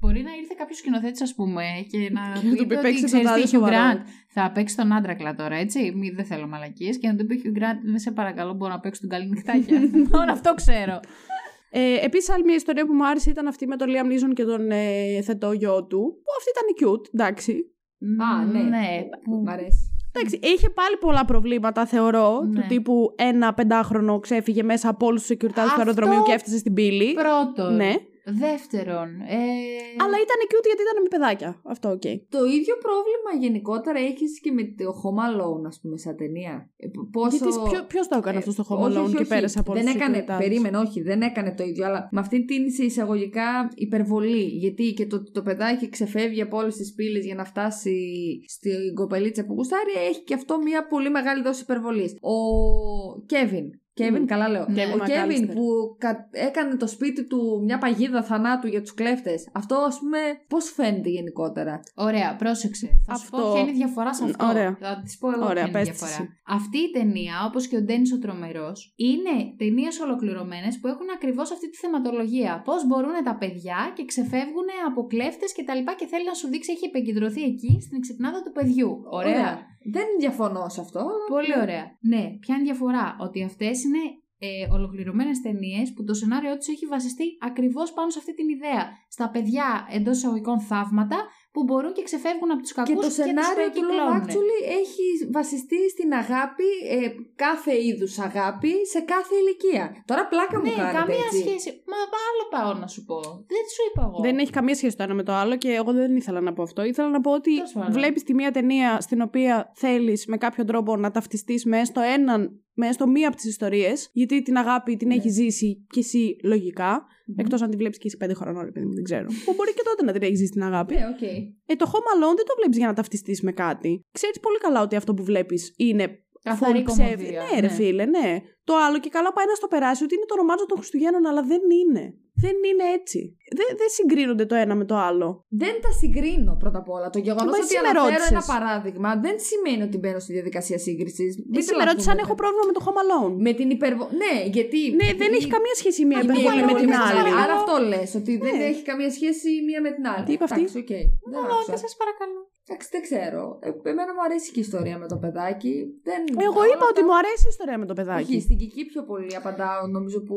Μπορεί να ήρθε κάποιος σκηνοθέτης, ας πούμε, και να Και να του πει, ότι «Παίξε το ξέρεις τι, τάδε Hugh σοβαρό». Grant, θα παίξεις τον άντρακλα τώρα, έτσι; Μη, δεν θέλω μαλακίες. Και να του πει Hugh Grant, με σε παρακαλώ, μπορώ να παίξω τον καλή νυχτάκια. Μόνο αυτό ξέρω. Ε, Επίσης, άλλη μια ιστορία που μου άρεσε ήταν αυτή με τον Liam Neeson και τον ε, θετό γιο του. Που αυτή ήταν cute, εντάξει. Α, ναι. ναι. που- Μ' αρέσει. Εντάξει, είχε πάλι πολλά προβλήματα, θεωρώ. Ναι. Του τύπου ένα πεντάχρονο ξέφυγε μέσα από όλους τους security του Αυτό- αεροδρομίου και έφτασε στην πύλη. Πρώτον. Ναι. Δεύτερον. Ε... Αλλά ήταν cute γιατί ήταν με παιδάκια. Αυτό, οκ. Το ίδιο πρόβλημα γενικότερα έχεις και με το Home Alone, ας πούμε, σαν ταινία. Ε, π- Πόσο... Γιατί ποιο, ποιος το έκανε αυτό στο Home όχι, Alone όχι, και όχι. πέρασε από όλους Δεν τους έκανε, security. περίμενε, όχι, δεν έκανε το ίδιο, αλλά με αυτήν την σε εισαγωγικά υπερβολή. Γιατί και το, το παιδάκι ξεφεύγει από όλες τις πύλες για να φτάσει στην κοπελίτσα που γουστάρει, έχει και αυτό μια πολύ μεγάλη δόση υπερβολής. Ο Κέβιν. Κέβιν, Μμ. καλά λέω. Ναι, ο Κέβιν McAllister. που κα- έκανε το σπίτι του μια παγίδα θανάτου για τους κλέφτες. Αυτό, ας πούμε, πώς φαίνεται γενικότερα; Ωραία, πρόσεξε. Θα σου Αυτό- πω ποια είναι η διαφορά σε αυτό. Ωραία. Θα της πω εγώ Ωραία, ποια είναι η πες της διαφορά. εσύ. Αυτή η ταινία, όπως και ο Ντένις ο Τρομερός, είναι ταινίες ολοκληρωμένες που έχουν ακριβώς αυτή τη θεματολογία. Πώς μπορούν τα παιδιά και ξεφεύγουν από κλέφτες και τα λοιπά και θέλει να σου δείξει, έχει επικεντρωθεί εκεί στην εξυπνάδα του παιδιού. Ωραία. Δεν διαφωνώ σε αυτό. αλλά- Πολύ ωραία. Ναι, ποια είναι η διαφορά; Ότι αυτές είναι ε, ολοκληρωμένες ταινίες που το σενάριό τους έχει βασιστεί ακριβώς πάνω σε αυτή την ιδέα. Στα παιδιά εντός εισαγωγικών θαύματα που μπορούν και ξεφεύγουν από τους κακούς Και και, το σενάριο τους του Love περικυκλώνουν. Actually έχει βασιστεί στην αγάπη, ε, κάθε είδους αγάπη, σε κάθε ηλικία. Τώρα πλάκα μου Ναι, κάνετε, καμία έτσι. σχέση. Μα άλλο πάω να σου πω. Δεν σου είπα εγώ. Δεν έχει καμία σχέση το ένα με το άλλο και εγώ δεν ήθελα να πω αυτό. Ήθελα να πω ότι Τέλος πάντων. βλέπεις τη μία ταινία στην οποία θέλεις με κάποιο τρόπο να ταυτιστείς μέσα στο έναν, μέσα στο μία από τις ιστορίες, γιατί την αγάπη την Ναι. έχει ζήσει κι εσύ λογικά. Μμμ. Εκτός αν τη βλέπεις και εσύ πέντε χρονών, ρε παιδί μου, δεν ξέρω. που μπορεί και τότε να την έχεις ζήσει την αγάπη. Ναι, οκ. Ε, το Home Alone δεν το βλέπεις για να ταυτιστείς με κάτι. Ξέρεις πολύ καλά ότι αυτό που βλέπεις είναι Καθαρή full ψεύδι. κωμωδία, Ναι, ρε ναι. φίλε, ναι. Το άλλο και καλά πάει να στο περάσει ότι είναι το ρομάτζο των Χριστουγέννων, αλλά δεν είναι. Δεν είναι έτσι. Δεν, δεν συγκρίνονται το ένα με το άλλο. Δεν τα συγκρίνω πρώτα απ' όλα. Το γεγονός Μα ότι εσύ με αναφέρω ρώτησες. ένα παράδειγμα δεν σημαίνει ότι μπαίνω στη διαδικασία σύγκρισης. Εσύ με ρώτησε αν έχω πρόβλημα με το Home Alone. Με την υπερβο... Ναι, γιατί. Ναι, δεν η- έχει καμία σχέση η μία η μία υπερβολή με την υπερβολή άλλη. Άρα αυτό λες, ότι δεν Ναι. έχει καμία σχέση η μία με την άλλη. Τι είπε αυτή; Εντάξει, οκ. Δεν Μόνο άκουσα. και σας παρακαλώ. Εντάξει, δεν ξέρω. Ε, εμένα μου αρέσει και η ιστορία με το παιδάκι. Δεν... Εγώ όλα είπα ότι αυτά- μου αρέσει η ιστορία με το Όχι, παιδάκι. στην Κική πιο πολύ απαντάω, νομίζω που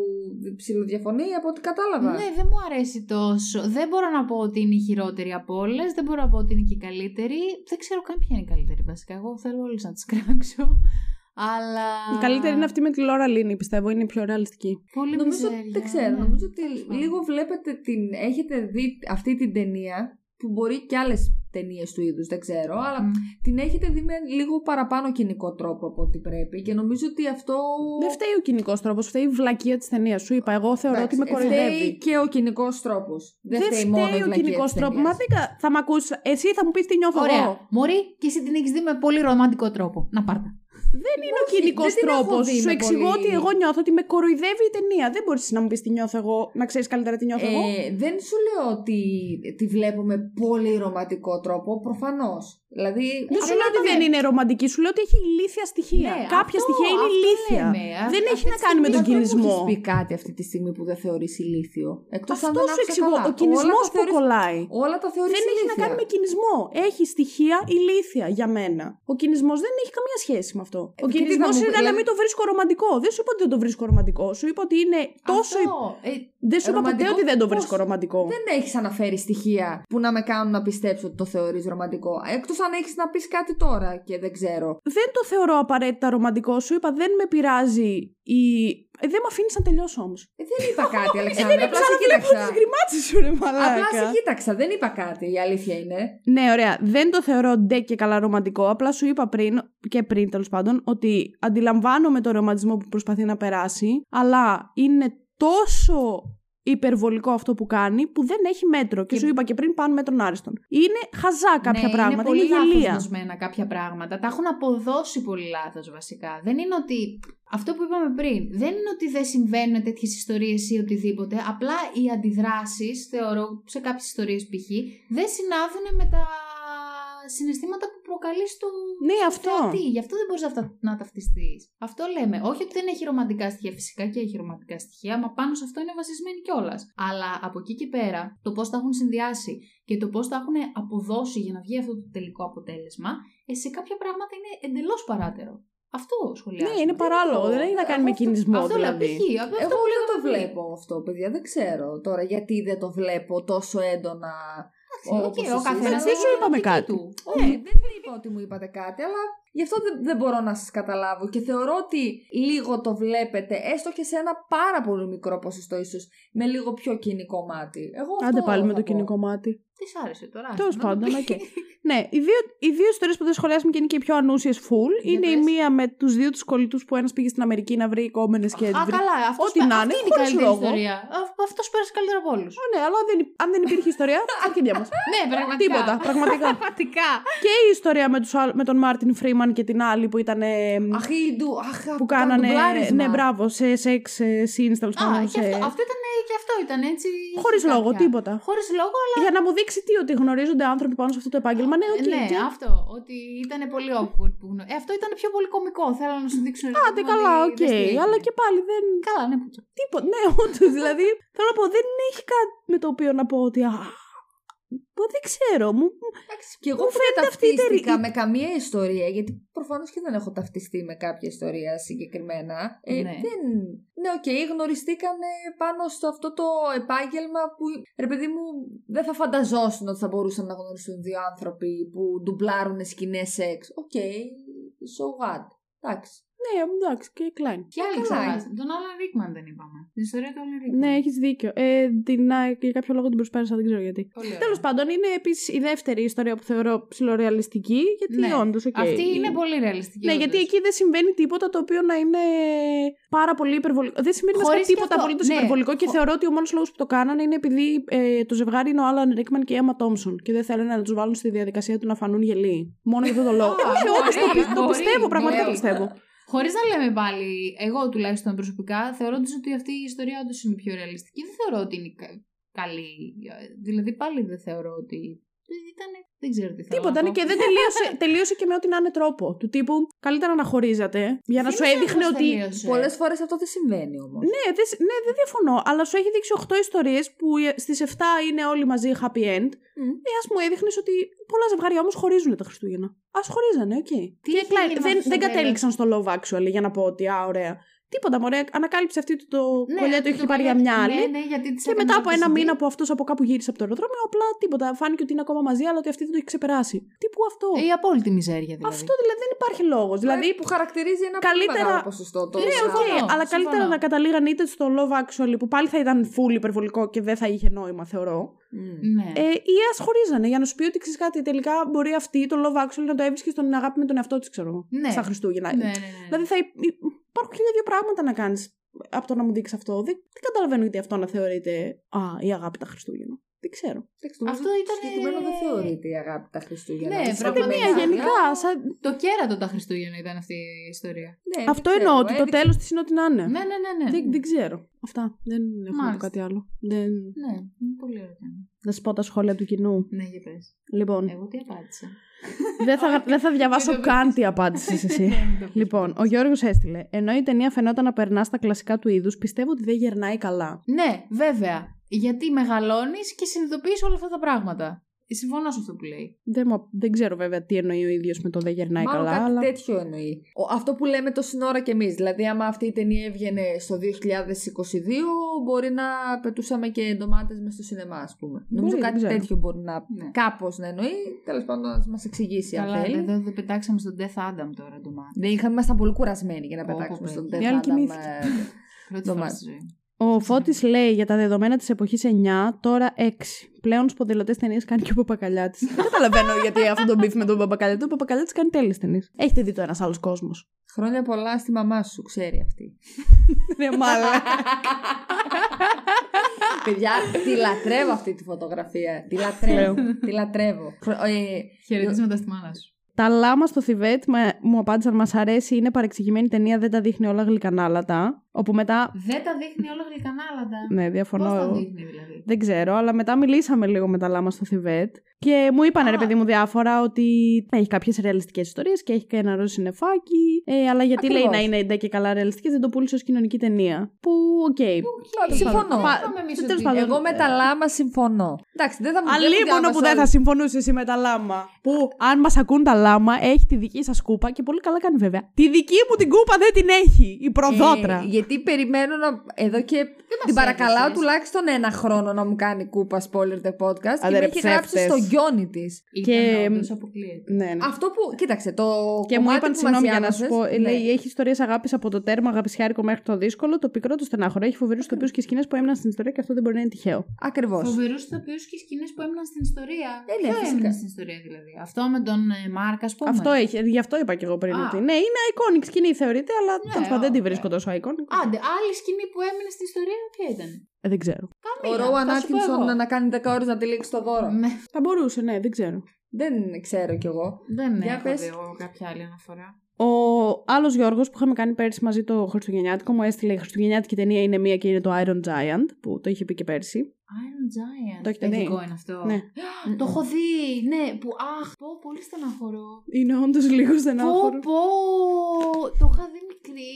ψηλοδιαφωνεί από ό,τι κατάλαβα. Ναι, δεν μου αρέσει τόσο. Δεν μπορώ να πω ότι είναι η χειρότερη από όλες. Δεν μπορώ να πω ότι είναι και η καλύτερη. Δεν ξέρω καν ποια είναι η καλύτερη βασικά. Εγώ θέλω όλε να τις κράξω. Αλλά. Η καλύτερη είναι αυτή με τη Λόρα Λίνη, πιστεύω, είναι η πιο ρεαλιστική. Πολύ Νομίζω, μιζέρια, δεν ξέρω, ναι. νομίζω ότι Τέλος πάντων. λίγο βλέπετε την. Έχετε δει αυτή την ταινία που μπορεί και άλλες ταινίες του είδους, δεν ξέρω, αλλά Μμ. την έχετε δει με λίγο παραπάνω κοινικό τρόπο από ό,τι πρέπει και νομίζω ότι αυτό. Δεν φταίει ο κοινικός τρόπος, φταίει η βλακεία της ταινίας. Σου είπα, εγώ θεωρώ ότι με Εντάξει, Φταίει κοροϊδεύει. και ο κοινικός τρόπος. Δεν, Δεν φταίει μόνο η φταίει ο βλακεία κοινικός της τρόπος. ταινίας. Μα δεν κα- θα μ' ακούσει. Εσύ θα μου πεις τι νιώθω Ωραία. εγώ. Μωρή, και εσύ την έχεις δει με πολύ ρομαντικό τρόπο. Να πάρτα. Δεν είναι ο Όχι, κοινικός δεν την έχω τρόπος. δει Σου με εξηγώ πολύ- ότι εγώ νιώθω ότι με κοροϊδεύει η ταινία. Δεν μπορείς να μου πεις τι νιώθω εγώ, να ξέρεις καλύτερα τι νιώθω εγώ. Ε, δεν σου λέω ότι τη βλέπω με πολύ ρομαντικό τρόπο, προφανώς. Δηλαδή, Δεν σου απλά λέω ότι το δεν βλέπω. είναι ρομαντική, σου λέω ότι έχει ηλίθια στοιχεία. Ναι, Κάποια αυτό- στοιχεία είναι αυτό ηλίθια. λέμε. Α- Δεν αυτή έχει τη να κάνει με στιγμή τον Μα δεν μου κινησμό. έχεις πει κάτι αυτή τη στιγμή που δεν θεωρείς ηλίθιο. Εκτός αν Αυτό δεν σου άκουσα εξηγώ. καλά. Ο κινησμός Όλα τα που θεωρείς- κολλάει. Όλα τα θεωρείς Δεν έχει να κάνει με κινησμό. Έχει στοιχεία ηλίθια για μένα. Ο κινησμός δεν έχει καμία σχέση με αυτό. Ο και τι κινησμό θα μου είναι πει, να δηλαδή- μην το βρίσκω ρομαντικό. Δεν σου είπα ότι δεν το βρίσκω ρομαντικό. Σου είπα ότι είναι τόσο. Αυτό, ε, Δεν σου είπα ποτέ ρομαντικό ότι δεν το πώς; βρίσκω ρομαντικό. Δεν έχεις αναφέρει στοιχεία που να με κάνουν να πιστέψω ότι το θεωρείς ρομαντικό. Εκτός αν έχεις να πεις κάτι τώρα και δεν ξέρω. Δεν το θεωρώ απαραίτητα ρομαντικό. Σου είπα δεν με πειράζει η. Ε, δεν με αφήνεις να τελειώσω όμως. Ε, δεν είπα κάτι, Ε, Αλεξάνδρα. δεν Απλά σε ξαναβλέπω κοίταξα. τις γκριμάτσε σου, ρε Απλά σε μαλάκα. κοίταξα. Δεν είπα κάτι. Η αλήθεια είναι. Ναι, ωραία. Δεν το θεωρώ ντε και καλά ρομαντικό. Απλά σου είπα πριν, και πριν τέλος πάντων, ότι αντιλαμβάνομαι το ρομαντισμό που προσπαθεί να περάσει, αλλά είναι τόσο υπερβολικό αυτό που κάνει που δεν έχει μέτρο. Και, Και- σου είπα και πριν πάνω μέτρων άριστον. Είναι χαζά κάποια ναι, πράγματα. Είναι πολύ Είναι λάθος γελία. δοσμένα κάποια πράγματα. Τα έχουν αποδώσει πολύ λάθος βασικά. Δεν είναι ότι. Αυτό που είπαμε πριν. Δεν είναι ότι δεν συμβαίνουν τέτοιες ιστορίες ή οτιδήποτε. Απλά οι αντιδράσεις, θεωρώ, σε κάποιες ιστορίες π.χ., δεν συνάδουν με τα συναισθήματα που προκαλείς στο. Ναι, στο αυτό. θεατή. Γι' αυτό δεν μπορείς να, τα- να ταυτιστείς. Αυτό λέμε. Όχι ότι δεν έχει ρομαντικά στοιχεία. Φυσικά και έχει ρομαντικά στοιχεία, μα πάνω σε αυτό είναι βασισμένη κιόλας. Αλλά από εκεί και πέρα, το πώς τα έχουν συνδυάσει και το πώς τα έχουν αποδώσει για να βγει αυτό το τελικό αποτέλεσμα, ε, σε κάποια πράγματα είναι εντελώς παράτερο. Αυτό σχολιάζω. Ναι, είναι παράλογο. Δεν έχει να κάνει με αυτό- κινησμό Αυτό λέω, δηλαδή. π.χ. Αυτό Εγώ που δεν λέγαμε το πριν. βλέπω αυτό, παιδιά. Δεν ξέρω τώρα γιατί δεν το βλέπω τόσο έντονα. Οκ, όπως ο εσείς. καθένας Δεν έχει σου την είπαμε οπτική κάτι. του. Όχι, δεν είπα ότι μου είπατε κάτι, αλλά γι' αυτό δεν, δεν μπορώ να σας καταλάβω και θεωρώ ότι λίγο το βλέπετε, έστω και σε ένα πάρα πολύ μικρό ποσοστό ίσως, με λίγο πιο κυνικό μάτι. Εγώ αυτό Άντε πάλι με θα το πω. κυνικό μάτι. Τι σ' άρεσε τώρα. Τέλος να το πάντων, πει. οκ. ναι, οι δύο, οι δύο ιστορίες που δεν σχολιάσαμε και είναι και οι πιο ανούσιες full. Για είναι η πες. μία με τους δύο τους κολλητούς που ένας πήγε στην Αμερική να βρει κόμενες και. Α, βρει- καλά. Αυτός, Ό,τι να αυτή είναι, είναι η χωρίς καλύτερη λόγο. ιστορία. Αυτός πέρασε καλύτερα από όλους. Ω, ναι, αλλά δεν, υ- αν δεν υπήρχε ιστορία, αρχίδια μας. ναι, πραγματικά. Τίποτα, πραγματικά. Πραγματικά. και η ιστορία με, τους, άλλ- με τον Martin Freeman και την άλλη που ήταν. ε, Αχ, η ντου- αχ, που κάνανε. ντουμπλάρισμα. Ναι, μπράβο, σε σεξ ε, scenes τέλος Α, πάντων. και σε- αυτό, αυτό ήταν, και αυτό ήταν έτσι. Χωρίς είχε λόγο, κάποια- τίποτα. Χωρίς λόγο, αλλά. Για να μου δείξει τι, ότι γνωρίζονται άνθρωποι πάνω σε αυτό το επάγγελμα. Ναι, οκ. ναι, και- αυτό. Ότι ήταν πολύ awkward που γνω... ε, Αυτό ήταν πιο πολύ κωμικό. Θέλω να σου δείξω. ρε Άντε παιδί μου, καλά, ότι οκ. δεν στηρίζει. Αλλά και πάλι δεν. Καλά, ναι, πούτσο. Τίποτα. Ναι, όντως. δηλαδή, θέλω να πω, δεν έχει κάτι με το οποίο να πω ότι. Α, πω, δεν ξέρω. Μου, Εντάξει, και εγώ Μου που δεν φαίνεται αυτή η ταυτίστηκα τερι- με καμία ιστορία, γιατί προφανώς και δεν έχω ταυτιστεί με κάποια ιστορία συγκεκριμένα. Ε, Ναι. Δεν... Ναι, οκ, γνωριστήκανε πάνω στο αυτό το επάγγελμα που, ρε παιδί μου, δεν θα φανταζόσουν ότι θα μπορούσαν να γνωριστούν δύο άνθρωποι που ντουμπλάρουν σκηνές σεξ. Οκ, so what; Εντάξει. Ναι, εντάξει, και Klein. Ποια άλλη καλά. ξεχάσαμε. Τον Άλαν Ρίκμαν δεν είπαμε. Την ιστορία του Άλαν Ρίκμαν. Ναι, έχεις δίκιο. Ε, την, α, για κάποιο λόγο την προσπέρασα, δεν ξέρω γιατί. Πολύ ωραία. Τέλος πάντων, είναι επίσης η δεύτερη ιστορία που θεωρώ ψιλορεαλιστική, γιατί Ναι. όντως. Αυτή είναι πολύ ρεαλιστική. Ναι, όντως. γιατί εκεί δεν συμβαίνει τίποτα το οποίο να είναι πάρα πολύ υπερβολικό. Δεν συμβαίνει βασικά Χωρίς και τίποτα αυτό. απολύτως Ναι. υπερβολικό και Χω- θεωρώ ότι ο μόνος λόγος που το κάνανε είναι επειδή ε, το ζευγάρι είναι ο Άλαν Ρίκμαν και η Έμα Τόμσον και δεν θέλουν να τους βάλουν στη διαδικασία του να φανούν γελοί. Μόνο για αυτό το λόγο. Α, Όχι, όντως το, μπορεί, πι- το μπορεί, πιστεύω, πραγματικά το μπορεί. πιστεύω. Χωρίς να λέμε πάλι, εγώ τουλάχιστον προσωπικά, θεωρώντα ότι αυτή η ιστορία όντως είναι πιο ρεαλιστική, δεν θεωρώ ότι είναι κα- καλή. Δηλαδή πάλι δεν θεωρώ ότι. Ήταν. Δεν ξέρω τι θέλω. Τίποτα. να Ναι, πω. και δεν τελείωσε, τελείωσε και με ό,τι να είναι τρόπο. Του τύπου καλύτερα να χωρίζατε για να Δεν σου ξέρω έδειχνε πώς ότι. τελείωσε. Πολλές φορές αυτό δεν συμβαίνει όμως. Ναι, δεν, σ- ναι, δεν διαφωνώ. Αλλά σου έχει δείξει 8 ιστορίες που στις 7 είναι όλοι μαζί happy end. Μμ. Ε, ας μου έδειχνες ότι πολλά ζευγάρια όμως χωρίζουν τα Χριστούγεννα. Α χωρίζανε, οκ. Τι Και έχει κλα- γίνει με δεν, αυτό δεν στο κατέληξαν στο love actually για να πω ότι α, ωραία. Τίποτα, μωρέ. Ανακάλυψε αυτή το, το Ναι, κολλιέ αυτό του έχει το πάρει για κολλιέ- μια άλλη. Ναι, ναι, γιατί της Και έκανε μετά από ένα το μήνα CD. που αυτό από κάπου γύρισε από το αεροδρόμιο, απλά τίποτα. Φάνηκε ότι είναι ακόμα μαζί, αλλά ότι αυτή δεν το έχει ξεπεράσει. Τι που αυτό. Ε, Η απόλυτη μιζέρια δηλαδή. Αυτό δηλαδή δεν υπάρχει λόγος. Δηλαδή, που χαρακτηρίζει ένα καλύτερα- πολύ μεγάλο ποσοστό. Το ναι, οκ, συμφωνώ, αλλά συμφωνώ. καλύτερα να καταλήγαν είτε στο Love Actually που πάλι θα ήταν full υπερβολικό και δεν θα είχε νόημα, θεωρώ. Μμ. Ναι. Ε, ή ας χωρίζανε για να σου πει ότι ξέρεις κάτι. Τελικά μπορεί αυτή το Love Actually να το έβρισκε στον αγάπη με τον εαυτό της, ξέρω εγώ. Ναι. Στα Χριστούγεννα. ναι, ναι, ναι. Δηλαδή θα υ- υ- υπάρχουν χίλια δύο πράγματα να κάνεις από το να μου δείξεις αυτό. Δεν, δεν καταλαβαίνω γιατί αυτό να θεωρείται Α, η αγάπη τα Χριστούγεννα. Δεν ξέρω. Εντάξει, νομίζω Αυτό ήταν- Συγκεκριμένο δεν θεωρείται η αγάπη τα Χριστούγεννα. Ναι, Σαν Σαν πραγματικά. ταινία ταινία, γενικά. Σαν... Το κέρατο τα Χριστούγεννα ήταν αυτή η ιστορία. Ναι, Αυτό δεν εννοώ ξέρω, ότι το έδειξε- τέλος της είναι ό,τι να είναι. Ναι, ναι, ναι. ναι. Δεν, δεν ξέρω. Αυτά. Δεν έχω να πω Μάλιστα. κάτι άλλο. Δεν... Ναι, είναι πολύ ωραίο. Θέμα. Να σου πω τα σχόλια του κοινού. Ναι, για πες. Λοιπόν, Εγώ τι απάντησα. δεν, θα, δεν θα διαβάσω Δεν το καν τι απάντησες εσύ. Ναι, μην το πεις. Λοιπόν, ο Γιώργος έστειλε. Ενώ η ταινία φαινόταν να περνά στα κλασικά του είδους, πιστεύω ότι δεν γερνάει καλά. Ναι, βέβαια. Γιατί μεγαλώνεις και συνειδητοποιείς όλα αυτά τα πράγματα. Ε, Συμφωνώ σε αυτό που λέει. Δεν, μου- δεν ξέρω βέβαια τι εννοεί ο ίδιος με το δεν γερνάει Μάλλον καλά. κάτι αλλά... τέτοιο εννοεί. Ο- αυτό που λέμε το σύνορα κι εμείς. Δηλαδή, άμα αυτή η ταινία έβγαινε στο 2022, μπορεί να πετούσαμε και ντομάτες μες στο σινεμά, ας πούμε. Νομίζω δεν κάτι ξέρω. τέτοιο μπορεί να. Ναι. Κάπως να εννοεί. Τέλος πάντων, να μας εξηγήσει αν Καλά, θέλει. εδώ δεν πετάξαμε στον Black Adam τώρα ντομάτα. Δεν είχαμε, ήμασταν πολύ κουρασμένοι για να Πω, πω, πετάξουμε πω. στον Η άλλη Death Adam, κοιμήθηκε. Ε, Πρώτη Το φορά μάτι. στη ζωή μου. Ο Φώτης λέει για τα δεδομένα της εποχής 9, τώρα 6. Πλέον σπονδυλωτές ταινίες κάνει και ο Παπακαλιάτης. δεν καταλαβαίνω γιατί αυτό το beef με τον Παπακαλιάτη. Ο Παπακαλιάτης κάνει τέλειες ταινίες. Έχετε δει το ένας άλλος κόσμος. Χρόνια πολλά στη μαμά σου, ξέρει αυτή. Ναι, μάλλον. Παιδιά, τη λατρεύω αυτή τη φωτογραφία. Τη λατρεύω. τη λατρεύω. Χρο- ε, Χαιρετίσματα στη μάνα σου. Τα λάμα στο Θιβέτ με- μου απάντησαν μας αρέσει, είναι παρεξηγημένη ταινία, δεν τα δείχνει όλα γλυκανάλατα. Όπου μετά. Δεν τα δείχνει όλα γλυκανάλατα. Ναι, Πώς διαφωνώ. τα εγώ. δείχνει δηλαδή; Δεν ξέρω, αλλά μετά μιλήσαμε λίγο με τα λάμα στο Θιβέτ και μου είπαν ρε Α. παιδί μου διάφορα ότι έχει κάποιες ρεαλιστικές ιστορίες και έχει και ένα ροζ συννεφάκι. Ε, αλλά γιατί λέει Ακριβώς. να είναι ντε και καλά ρεαλιστικές, δεν το πούλησε ως κοινωνική ταινία. Που, οκ. συμφωνώ. Πα- Είπαμε εμείς τέλος ότι- πάντων, Εγώ με τα λάμα συμφωνώ. Εντάξει, δεν θα μου δεν μου Αλίμονο διάβασα που δεν θα όλη. συμφωνούσε εσύ με τα λάμα. Που αν μας ακούν τα λάμα, έχει τη δική σας κούπα και πολύ καλά κάνει βέβαια. Τη δική μου την κούπα δεν την έχει. Η προδότρα. Ε, γιατί περιμένω να. Εδώ και την παρακαλάω έδωσες. τουλάχιστον ένα χρόνο να μου κάνει κούπα spoiler the podcast. Άντε, και ρε, με έχει γράψει ψεύτες. στο γιόνι της. Και- Ήταν όντως αποκλείεται. ναι, ναι. Αυτό που. Κοίταξε, το. Και μου κομμάτι είπαν, που συγγνώμη μας για να σου πω, διάβασες, λέει, ναι. έχει ιστορίες αγάπης από το τέρμα αγαπησιάρικο μέχρι το δύσκολο, το πικρό το στενάχωρο. Έχει φοβερούς τοπίους και σκηνές που έμειναν στην ιστορία και αυτό δεν μπορεί να είναι τυχαίο. Ακριβώς. Φοβερούς ηθοποιού και σκηνές που έμειναν στην ιστορία. Ε, ναι, Ποιο φυσικά. έμεινε στην ιστορία δηλαδή. Αυτό με τον ε, Μάρκ, ας πούμε. Αυτό έχει, γι' αυτό είπα και εγώ πριν. Α. Ότι, ναι, είναι iconic σκηνή θεωρείται, αλλά Ναι, τέλος πάντων δεν τη ωραία. βρίσκω τόσο iconic. Άντε, άλλη σκηνή που έμεινε στην ιστορία, ποια ήταν. Ε, δεν ξέρω. Ο Καμία. Ρόαν θα σου πω Άτκινσον εγώ. να κάνει 10 ώρες να τυλίξει το δώρο. Ναι, Θα μπορούσε, ναι, δεν ξέρω. Δεν ξέρω κι εγώ. δεν Για έχω πες. δει εγώ κάποια άλλη αναφορά. Ο άλλος Γιώργος που είχαμε κάνει πέρσι μαζί το Χριστουγεννιάτικο μου έστειλε η Χριστουγεννιάτικη ταινία είναι μία και είναι το Iron Giant που το είχε πει και πέρσι. Iron Giant. Το έχετε δει; Παιδικό είναι αυτό. Ναι. Το έχω δει. Ναι, που αχ, πω, πολύ στεναχωρώ. Είναι όντως λίγο Πω, στενάχωρο. πω. Το είχα δει μικρή.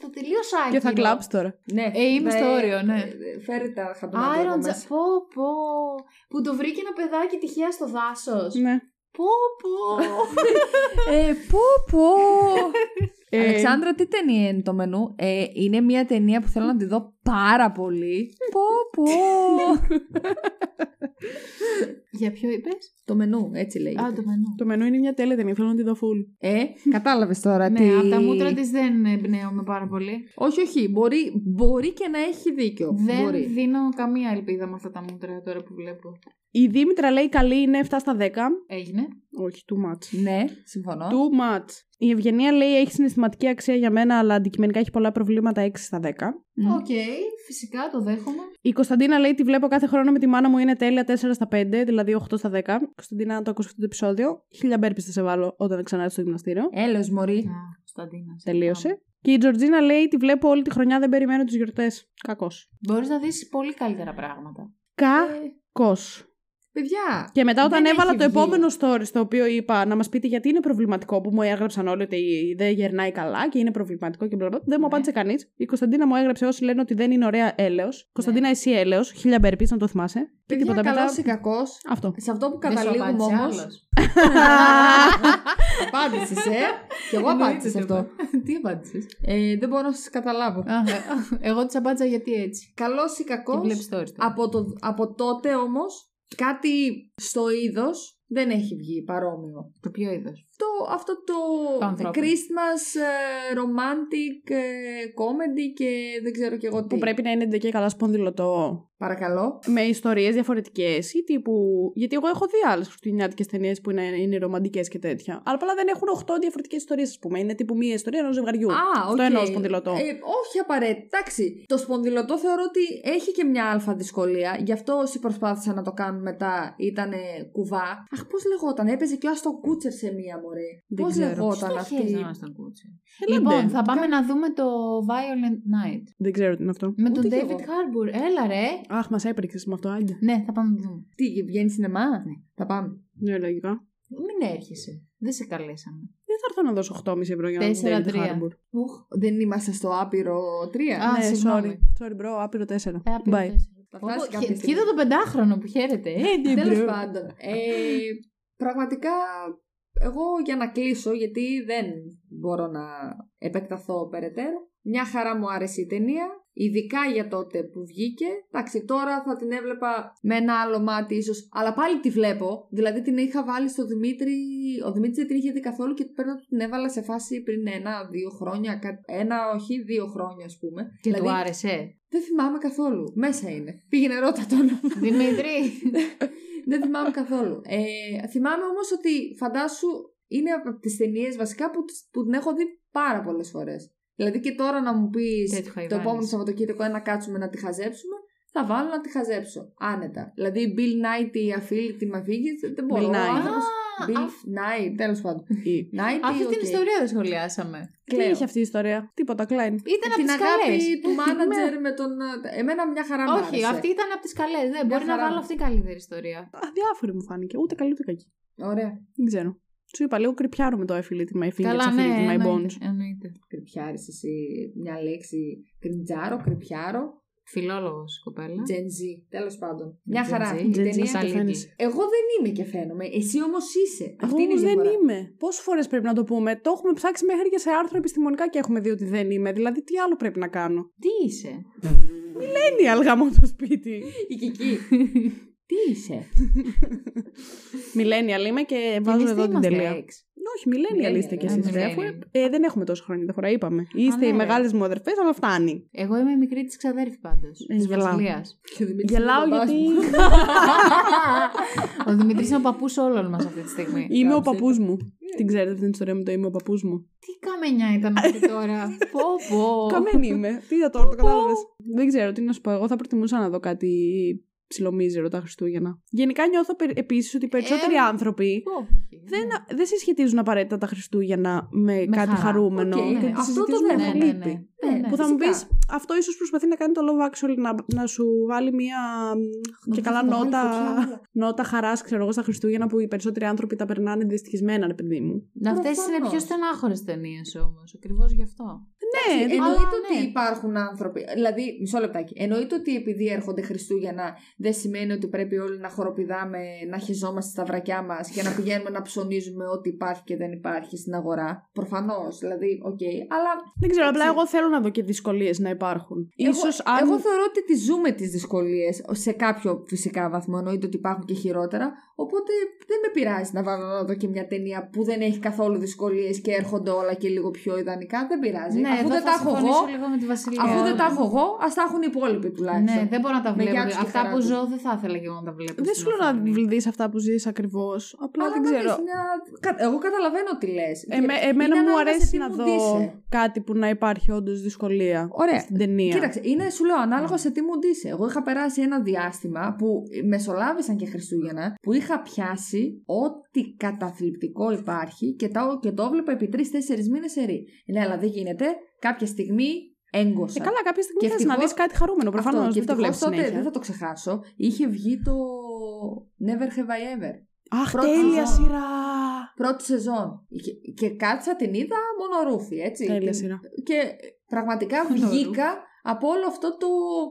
Το τελείωσα Και θα άκυρο. κλάψεις τώρα. Ναι. Ε, είμαι στο όριο, ναι. ε, Φέρει τα χαμπλάκια Iron εδώ Giant. μέσα. Πω, πω. Που το βρήκε ένα παιδάκι τυχαία στο δάσος. Ναι. Πω, πω. Ε, πω, πω. Ε, Αλεξάνδρα, τι ταινία είναι το μενού; Ε, είναι μια ταινία που θέλω να τη δω πάρα πολύ. πω, πω. Για ποιο είπες; Το μενού, έτσι λέγεται. Α, το μενού. Το μενού είναι μια τέλεια ταινία, θέλω να τη δω full. Ε, κατάλαβες τώρα τι. Ναι, από τα μούτρα της δεν εμπνέομαι πάρα πολύ. Όχι, όχι. Μπορεί, μπορεί και να έχει δίκιο. Δεν Μπορεί. δίνω καμία ελπίδα με αυτά τα μούτρα τώρα που βλέπω. Η Δήμητρα λέει καλή είναι 7 στα 10. Έγινε. Όχι, too much. Ναι, συμφωνώ. Too much. Η Ευγενία λέει έχει συναισθηματική αξία για μένα, αλλά αντικειμενικά έχει πολλά προβλήματα 6 στα 10. Μμ. Οκ, φυσικά το δέχομαι. Η Κωνσταντίνα λέει τη βλέπω κάθε χρόνο με τη μάνα μου είναι τέλεια 4 στα 5, δηλαδή 8 στα 10. Κωνσταντίνα, αν το ακούσει αυτό το επεισόδιο, χίλια burpee θα σε βάλω όταν ξανάρθεις στο γυμναστήριο. Έλεος, Μωρή. Α, Κωνσταντίνα. σε Τελείωσε. Και η Τζορτζίνα λέει τη βλέπω όλη τη χρονιά, δεν περιμένω τις γιορτές. Κακώς. Μπορείς να δεις πολύ καλύτερα πράγματα. Κακώς. Παιδιά. Και μετά όταν δεν έβαλα έχει το βγει. επόμενο story στο οποίο είπα να μας πείτε γιατί είναι προβληματικό που μου έγραψαν όλοι ότι δεν γερνάει καλά και είναι προβληματικό και μπλα μπλα, δεν μου Ναι. απάντησε κανείς. Η Κωνσταντίνα μου έγραψε όσοι λένε ότι δεν είναι ωραία έλεος. Κωνσταντίνα, εσύ έλεος. Χίλια μπέρπι, να το θυμάσαι. Και Παιδιά, τίποτα μετά. καλός ή κακός. Αυτό. Σε αυτό που Δεν σου καταλήγουμε απάντησε όμως. άλλος. Απάντησες, ε. Και εγώ απάντησα σε αυτό. Τι απάντησες; Ε, δεν μπορώ να σας καταλάβω. Εγώ τη απάντησα γιατί έτσι. Καλός ή Και κακό. βλέπεις stories. τώρα. Από, το, από τότε όμως, κάτι στο είδος δεν έχει βγει παρόμοιο. Το ποιο είδος; Το, αυτό το Το ανθρώπινο. Christmas ε, romantic ε, comedy και δεν ξέρω και εγώ τι. Που πρέπει να είναι και καλά σπονδυλωτό. Παρακαλώ. Με ιστορίες διαφορετικές ή τύπου. Γιατί εγώ έχω δει άλλες χριστουγεννιάτικες ταινίες που είναι, είναι ρομαντικές και τέτοια. Αλλά απλά δεν έχουν 8 διαφορετικές ιστορίες, ας πούμε. Είναι τύπου μία ιστορία ενός ζευγαριού. Α, Αυτό οκ. εννοώ σπονδυλωτό. Ε, όχι απαραίτητα. Εντάξει. Το σπονδυλωτό θεωρώ ότι έχει και μια αλφα δυσκολία. Γι' αυτό όσοι προσπάθησαν να το κάνουν μετά ήταν κουβά. Αχ, πώς λεγόταν. Έπαιζε και ο Άστον Κούτσερ σε μία μωρέ. Δεν Πώς ξέρω. λεγόταν Στο αυτή; χέρι να στον κούτσι. Έλατε. Λοιπόν, θα πάμε να δούμε το Violent Night. Δεν ξέρω τι είναι αυτό. Με Ούτε τον κι David εγώ. Harbour. Έλα ρε. Αχ, μας έπρεξες με αυτό, άντε. Ναι, θα πάμε να δούμε. Τι, βγαίνει σινεμά; Ναι. Θα πάμε. Ναι, λογικά. Μην έρχεσαι. Δεν σε καλέσαμε. Δεν θα έρθω να δώσω 8,5 ευρώ για να δω 4-3. David Harbour. Ουχ, δεν είμαστε στο άπειρο 3. Α, ναι, συγγνώμη. sorry. Sorry, bro, άπειρο 4. Ε, άπειρο Bye. τέσσερα. Θα Ω, φτάσει χε- κάποια στιγμή. Κοίτα το πεντάχρονο που χαίρεται. Ε, Τέλος bro. πάντων. Ε, πραγματικά, εγώ για να κλείσω, γιατί δεν μπορώ να επεκταθώ περαιτέρω. Μια χαρά μου άρεσε η ταινία, ειδικά για τότε που βγήκε. Εντάξει, τώρα θα την έβλεπα με ένα άλλο μάτι ίσως, αλλά πάλι τη βλέπω. Δηλαδή την είχα βάλει στο Δημήτρη, ο Δημήτρης δεν την είχε δει καθόλου και παίρνω ότι την έβαλα σε φάση πριν ένα-δύο χρόνια, κα- ένα όχι δύο χρόνια ας πούμε. Και δηλαδή, του άρεσε. δεν θυμάμαι καθόλου, μέσα είναι. Πήγαινε ρώτα τον. Δημήτρη. Δεν θυμάμαι καθόλου. Ε, θυμάμαι όμως ότι φαντάσου είναι από τις ταινίες βασικά που, τις- που την έχω δει πάρα πολλές φορές. Δηλαδή και τώρα να μου πεις Τέτοιο το χαϊβάνις. επόμενο Σαββατοκύριακο «Ε, να κάτσουμε να τη χαζέψουμε, θα βάλω να τη χαζέψω. Άνετα. Δηλαδή Bill Knight η αφίλητη με φύγει, δεν μπορώ. Bill Ο Nye. άνθρωπος- Α, Bill αυ- Knight, τέλος πάντων. Ή. Knight, Αυτή την οκ. ιστορία δεν σχολιάσαμε. Τι Κλαίω. είχε αυτή η ιστορία; Τίποτα, Klein. Ήταν από Την τις αγάπη καλέ. του μάνατζερ με τον. Εμένα μια χαρά μου Όχι, άρεσε. αυτή ήταν από τις καλές. Δεν μπορεί να χαρά. βάλω αυτή η καλύτερη ιστορία. Αδιάφορη μου φάνηκε. Ούτε καλή ούτε κακή. Ωραία. Δεν ξέρω. Σου είπα λίγο κρυπιάρο με το affiliate my fingers, Καλά, ναι, affiliate my bones. εννοείται. εννοείται. Κρυπιάρη εσύ μια λέξη. Κριτζάρο, κρυπιάρο. Φιλόλογος κοπέλα. Gen Z, τέλος πάντων. Μια Gen χαρά. Z. Η Gen Z ταινία- και Αλήθεια. φαίνεσαι. Εγώ δεν είμαι και φαίνομαι. Εσύ όμως είσαι. Εγώ Αυτή είναι η όμως δεν διαφορά. είμαι. Πόσες φορές πρέπει να το πούμε; Το έχουμε ψάξει μέχρι και σε άρθρο επιστημονικά και έχουμε δει ότι δεν είμαι. Δηλαδή, τι άλλο πρέπει να κάνω; Τι είσαι; Είναι η αλγά μου το σπίτι. Η Κική. Τι είσαι; Millennial είμαι και Και βάζω εμείς εδώ τι την είμαστε, τελεία. ex. Όχι, millennial Millennial, είστε κι ε, εσείς. millennial. Ε, δεν έχουμε τόσο χρόνια διαφορά, είπαμε. Είστε ναι, οι ρε. μεγάλες μου αδερφέ, αλλά φτάνει. Εγώ είμαι η μικρή της ξαδέρφη πάντως. Ε, Της γελάω. Βασιλείας. Και ο Δημήτρης Γελάω είναι ο μπαμπάς γιατί. μου. Ο Δημητρή είναι ο παππούς όλων μας αυτή τη στιγμή. Είμαι ο Κάπως παππούς μου. Την ξέρετε αυτή την ιστορία με το είμαι ο παππούς μου. Τι καμενιά ήταν αυτή τώρα; πω πω. Καμένη είμαι. Τι είδα τώρα, το κατάλαβες. Δεν ξέρω τι να σου πω. Εγώ θα προτιμούσα να δω κάτι ψιλομίζερο τα Χριστούγεννα. Γενικά νιώθω επίσης ότι οι περισσότεροι Ε, άνθρωποι Όχι. δεν, δεν συσχετίζουν απαραίτητα τα Χριστούγεννα με, Με κάτι χαρά. χαρούμενο. Οκ, και ναι. τη Αυτό το συσχετίζουν με δέχομαι. Ναι, ναι, λύπη. ναι. Ναι, ναι, Που θα μου πεις, φυσικά. αυτό ίσως προσπαθεί να κάνει το Love Actually να, να σου βάλει μία μ, και θα καλά το βάλει νότα, φωτιά όλα. νότα χαράς, ξέρω εγώ, στα Χριστούγεννα που οι περισσότεροι άνθρωποι τα περνάνε δυστυχισμένα, ρε παιδί μου. Να αυτές είναι Προφανώς. πιο στενάχωρες ταινίες όμως. Ακριβώς γι' αυτό. Δεν Ναι, Εννοείται αλλά ότι ναι. υπάρχουν άνθρωποι. Δηλαδή, μισό λεπτάκι. Εννοείται ότι επειδή έρχονται Χριστούγεννα, δεν σημαίνει ότι πρέπει όλοι να χοροπηδάμε, να χεζόμαστε στα βρακιά μας και να πηγαίνουμε να ψωνίζουμε ό,τι υπάρχει και δεν υπάρχει στην αγορά. Προφανώς, δηλαδή, οκ. Αλλά. Δεν ξέρω, απλά Εντάξει. εγώ θέλω να δω και δυσκολίες να υπάρχουν. Εγώ, Ίσως αν. εγώ θεωρώ ότι τι ζούμε τις δυσκολίες σε κάποιο φυσικά βαθμό. Εννοείται ότι υπάρχουν και χειρότερα. Οπότε δεν με πειράζει να βάλω να δω και μια ταινία που δεν έχει καθόλου δυσκολίες και έρχονται όλα και λίγο πιο ιδανικά. Δεν πειράζει. Ναι, Αφού εδώ δεν θα τα έχω συμφωνήσω εγώ, λίγο με τη Βασιλεία. Αφού δεν τα έχω εγώ, ας τα έχουν οι υπόλοιποι τουλάχιστον. Ναι, δεν μπορώ να τα Με βλέπω. γεια τους και Αυτά χαρά που τους. ζω δεν θα ήθελα και εγώ να τα βλέπω. Δεν στην σου λέω να οθόνη. δεις αυτά που ζεις ακριβώς. Απλά Αλλά δεν να ξέρω. δεις μια... κα- Εγώ καταλαβαίνω τι λες. Εμέ- εμένα μου αρέσει να δω κάτι που να υπάρχει όντως δυσκολία Ωραία. στην ταινία. Κοίταξε, είναι, σου λέω, ανάλογα σε τι μου είσαι. Εγώ είχα περάσει ένα διάστημα που μεσολάβησαν και Χριστούγεννα, που είχα πιάσει ό,τι καταθλιπτικό υπάρχει και το, και το έβλεπα επί τρει-τέσσερι μήνες σε ρί. Ναι, αλλά δεν γίνεται. Κάποια στιγμή έγκωσα. Ε, καλά, κάποια στιγμή Και θες να ευτυχώς- δει κάτι χαρούμενο. Προφανώς Αυτό, και δεν το βλέπεις ευτυχώς τότε, συνέχεια. δεν θα το ξεχάσω, είχε βγει το Never Have I Ever. Αχ, πρώτη τέλεια σεζόν. σειρά. Πρώτη σεζόν. Και, και κάτσα την είδα μόνο ρούφι, έτσι. Τέλεια Την- σειρά. Και πραγματικά βγήκα από όλο αυτό το.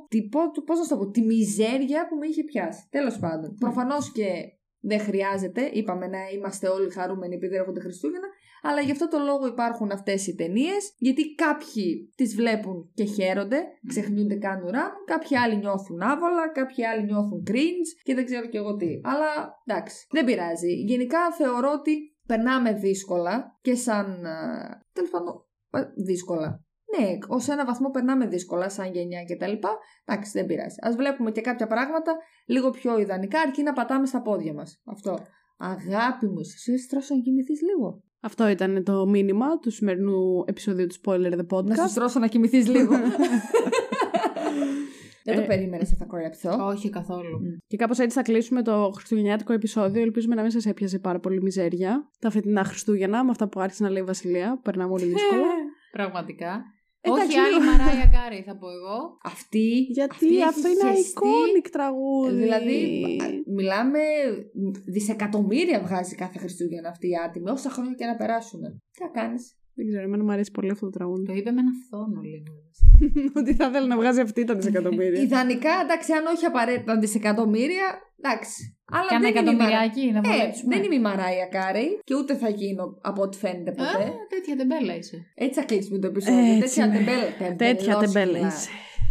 Τι, πώ, πώς να σου το πω, τη μιζέρια που με είχε πιάσει. Τέλος πάντων. Προφανώς και δεν χρειάζεται, είπαμε να είμαστε όλοι χαρούμενοι επειδή έρχονται Χριστούγεννα, αλλά γι' αυτό το λόγο υπάρχουν αυτές οι ταινίες, γιατί κάποιοι τις βλέπουν και χαίρονται, ξεχνιούνται καν ουρά μου, κάποιοι άλλοι νιώθουν άβολα, κάποιοι άλλοι νιώθουν cringe και δεν ξέρω και εγώ τι. Αλλά εντάξει, δεν πειράζει. Γενικά θεωρώ ότι περνάμε δύσκολα και σαν. Τέλος πάντων, ε, δύσκολα. Ναι, ως ένα βαθμό περνάμε δύσκολα, σαν γενιά κτλ. Εντάξει, δεν πειράζει. Α βλέπουμε και κάποια πράγματα λίγο πιο ιδανικά, αρκεί να πατάμε στα πόδια μας. Αυτό. Αγάπη μου, εσύ σου τρώσω να κοιμηθείς λίγο. Αυτό ήταν το μήνυμα του σημερινού επεισοδίου του Spoiler The Να Podcast. σου τρώσω να κοιμηθείς λίγο. Δεν το Ε, περίμενες, θα τα χορέψω. Όχι καθόλου. Και κάπως έτσι θα κλείσουμε το χριστουγεννιάτικο επεισόδιο. Ελπίζουμε να μην σας έπιασε πάρα πολύ μιζέρια τα φετινά Χριστούγεννα με αυτά που άρχισε να λέει η Βασιλεία. που Περνάμε όλοι δύσκολα. Πραγματικά. Εντάξει, Όχι άλλη λίγο. Mariah Carey θα πω εγώ. Αυτή. Γιατί αυτή αυτό έχει είναι χεστεί, iconic τραγούδι. Δηλαδή, α, μιλάμε δισεκατομμύρια βγάζει κάθε Χριστούγεννα αυτή η άτιμη, όσα χρόνια και να περάσουν. Τι θα κάνεις; Δεν ξέρω, εμένα μου αρέσει πολύ αυτό το τραγούδι. Το είπε με ένα φθόνο λίγο. Ότι θα ήθελα να βγάζει αυτή τα δισεκατομμύρια. Ιδανικά, εντάξει, αν όχι απαραίτητα δισεκατομμύρια, εντάξει. Αλλά Κάνα δεν είναι, η Μαρα... εκατομμυριάκι να ε, βολέψουμε. δεν είμαι η Μαράια Κάρεϊ και ούτε θα γίνω από ό,τι φαίνεται ποτέ. Α, τέτοια τεμπέλα είσαι. Έτσι θα κλείσουμε το επεισόδιο. Έτσι Τέτοια είναι. τεμπέλα. Τέτοια τεμπελόσχυλα. τεμπέλα είσαι.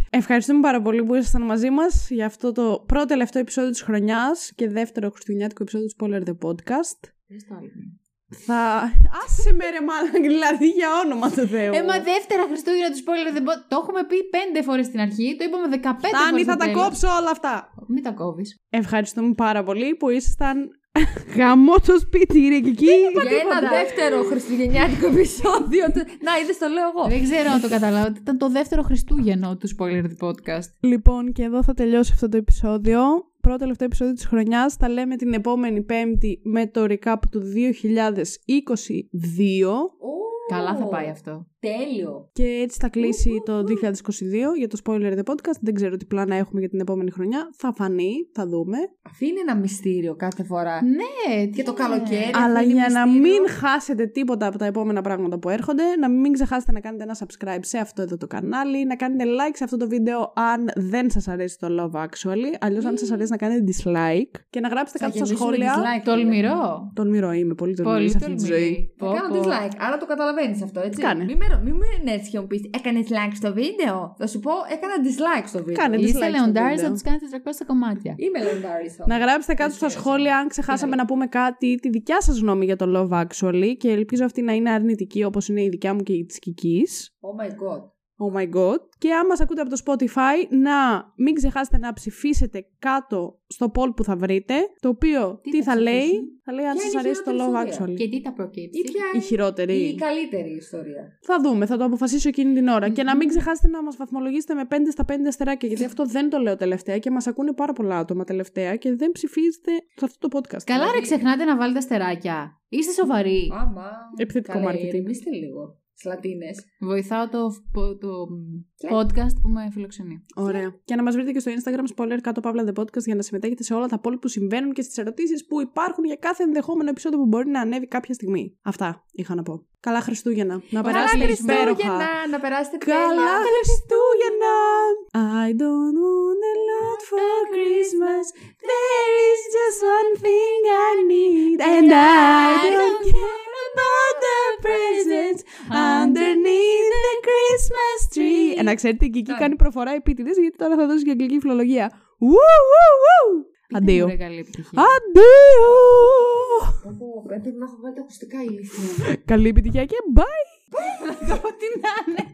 Ευχαριστούμε πάρα πολύ που ήσασταν μαζί μας για αυτό το πρώτο τελευταίο επεισόδιο της χρονιάς και δεύτερο χριστουγεννιάτικο επεισόδιο του Spoiler The Podcast. Πες το άλλο. Θα. Άσε με ρε μάλλον, δηλαδή για όνομα του Θεού. Ε, μα δεύτερα Χριστούγεννα τους spoiler δεν μπο- Το έχουμε πει πέντε φορές στην αρχή. Το είπαμε 15 Φτάνει, φορές θα στο τα τέλος. κόψω όλα αυτά. Μην τα κόβεις. Ευχαριστούμε πάρα πολύ που ήσασταν γαμό το σπίτι, Κυριακή. Για ένα δεύτερο χριστουγεννιάτικο επεισόδιο. του- Να, είδες το λέω εγώ. Δεν ξέρω αν το καταλάβω. Ήταν το δεύτερο Χριστούγεννο του spoiler the podcast. Λοιπόν, και εδώ θα τελειώσει αυτό το επεισόδιο. Πρώτο τελευταίο επεισόδιο της χρονιάς. Τα λέμε την επόμενη πέμπτη με το recap του 2022. Καλά θα πάει αυτό. Τέλειο. Και έτσι θα κλείσει το 2022 για το Spoiler The Podcast. Δεν ξέρω τι πλάνα έχουμε για την επόμενη χρονιά. Θα φανεί, θα δούμε. Αφήνει ένα μυστήριο κάθε φορά. Ναι, Και το τι καλοκαίρι. είναι. Αλλά αφήνει για να μυστήριο. μην χάσετε τίποτα από τα επόμενα πράγματα που έρχονται, να μην ξεχάσετε να κάνετε ένα subscribe σε αυτό εδώ το κανάλι, να κάνετε like σε αυτό το βίντεο αν δεν σας αρέσει το Love Actually, αλλιώς αν σας αρέσει να κάνετε dislike και να γράψετε Θα κάτω στα γεμίσουμε σχόλια. dislike, Τολμηρό. Τολμηρό είμαι, πολύ τολμηρή Πολύ σε αυτή τη ζωή. τολμηρή. Θα Πω, κάνω πω. dislike. Άρα το καταλαβαίνεις αυτό, έτσι. Κάνε. Μην με, μην με έρθει και μου πεις Έκανες like στο βίντεο. Θα σου πω Έκανα dislike στο βίντεο. Κάνε Είσαι dislike στο λεοντάρι, βίντεο. θα τους κάνεις 400 κομμάτια. Είμαι λεοντάρι. Να γράψετε κάτω στα σχέση. σχόλια αν ξεχάσαμε Είναι. να πούμε κάτι, τη δικιά σας γνώμη για το Love Actually και ελπίζω αυτή να είναι αρνητική όπως είναι η δικιά μου και η της Κικής. Oh my god. Oh my god. Και αν μας ακούτε από το Spotify, να μην ξεχάσετε να ψηφίσετε κάτω στο poll που θα βρείτε, το οποίο τι, Τι θα, θα λέει, ψηφίσουν; θα λέει αν Ποια σας είναι η αρέσει το Love χειρότερη Actually. Και τι θα προκύψει; Ή ποια Η είναι χειρότερη. η καλύτερη ιστορία. Θα δούμε, θα το αποφασίσω εκείνη την ώρα. Και να μην ξεχάσετε να μας βαθμολογήσετε με 5 στα 5 αστεράκια, γιατί αυτό δεν το λέω τελευταία και μας ακούνε πάρα πολλά άτομα τελευταία και δεν ψηφίζετε σε αυτό το podcast. Καλά, ρε, Δηλαδή- ξεχνάτε να βάλετε αστεράκια. Είστε σοβαροί. Άμα. Επιθετικό Καλά, marketing. ηρεμήστε λίγο. Στι Λατίνες. Βοηθάω το, το podcast που με φιλοξενεί. Ωραία. Και να μας βρείτε και στο Instagram spoiler κάτω παύλα the podcast για να συμμετέχετε σε όλα τα πόλη που συμβαίνουν και στις ερωτήσεις που υπάρχουν για κάθε ενδεχόμενο επεισόδιο που μπορεί να ανέβει κάποια στιγμή. Αυτά είχα να πω. Καλά Χριστούγεννα. Να περάσετε υπέροχα. να περάσετε Καλά Χριστούγεννα. I don't want a lot for Christmas. There is just one thing I need. And I don't care about the presents underneath the Christmas tree. Ε, να ξέρετε, η Κική κάνει προφορά επίτηδε γιατί τώρα θα δώσει και αγγλική φιλολογία. Αντίο. Αντίο! Πρέπει να έχω βάλει τα ακουστικά ηλίθια. Καλή επιτυχία και bye! Να δω τι να είναι.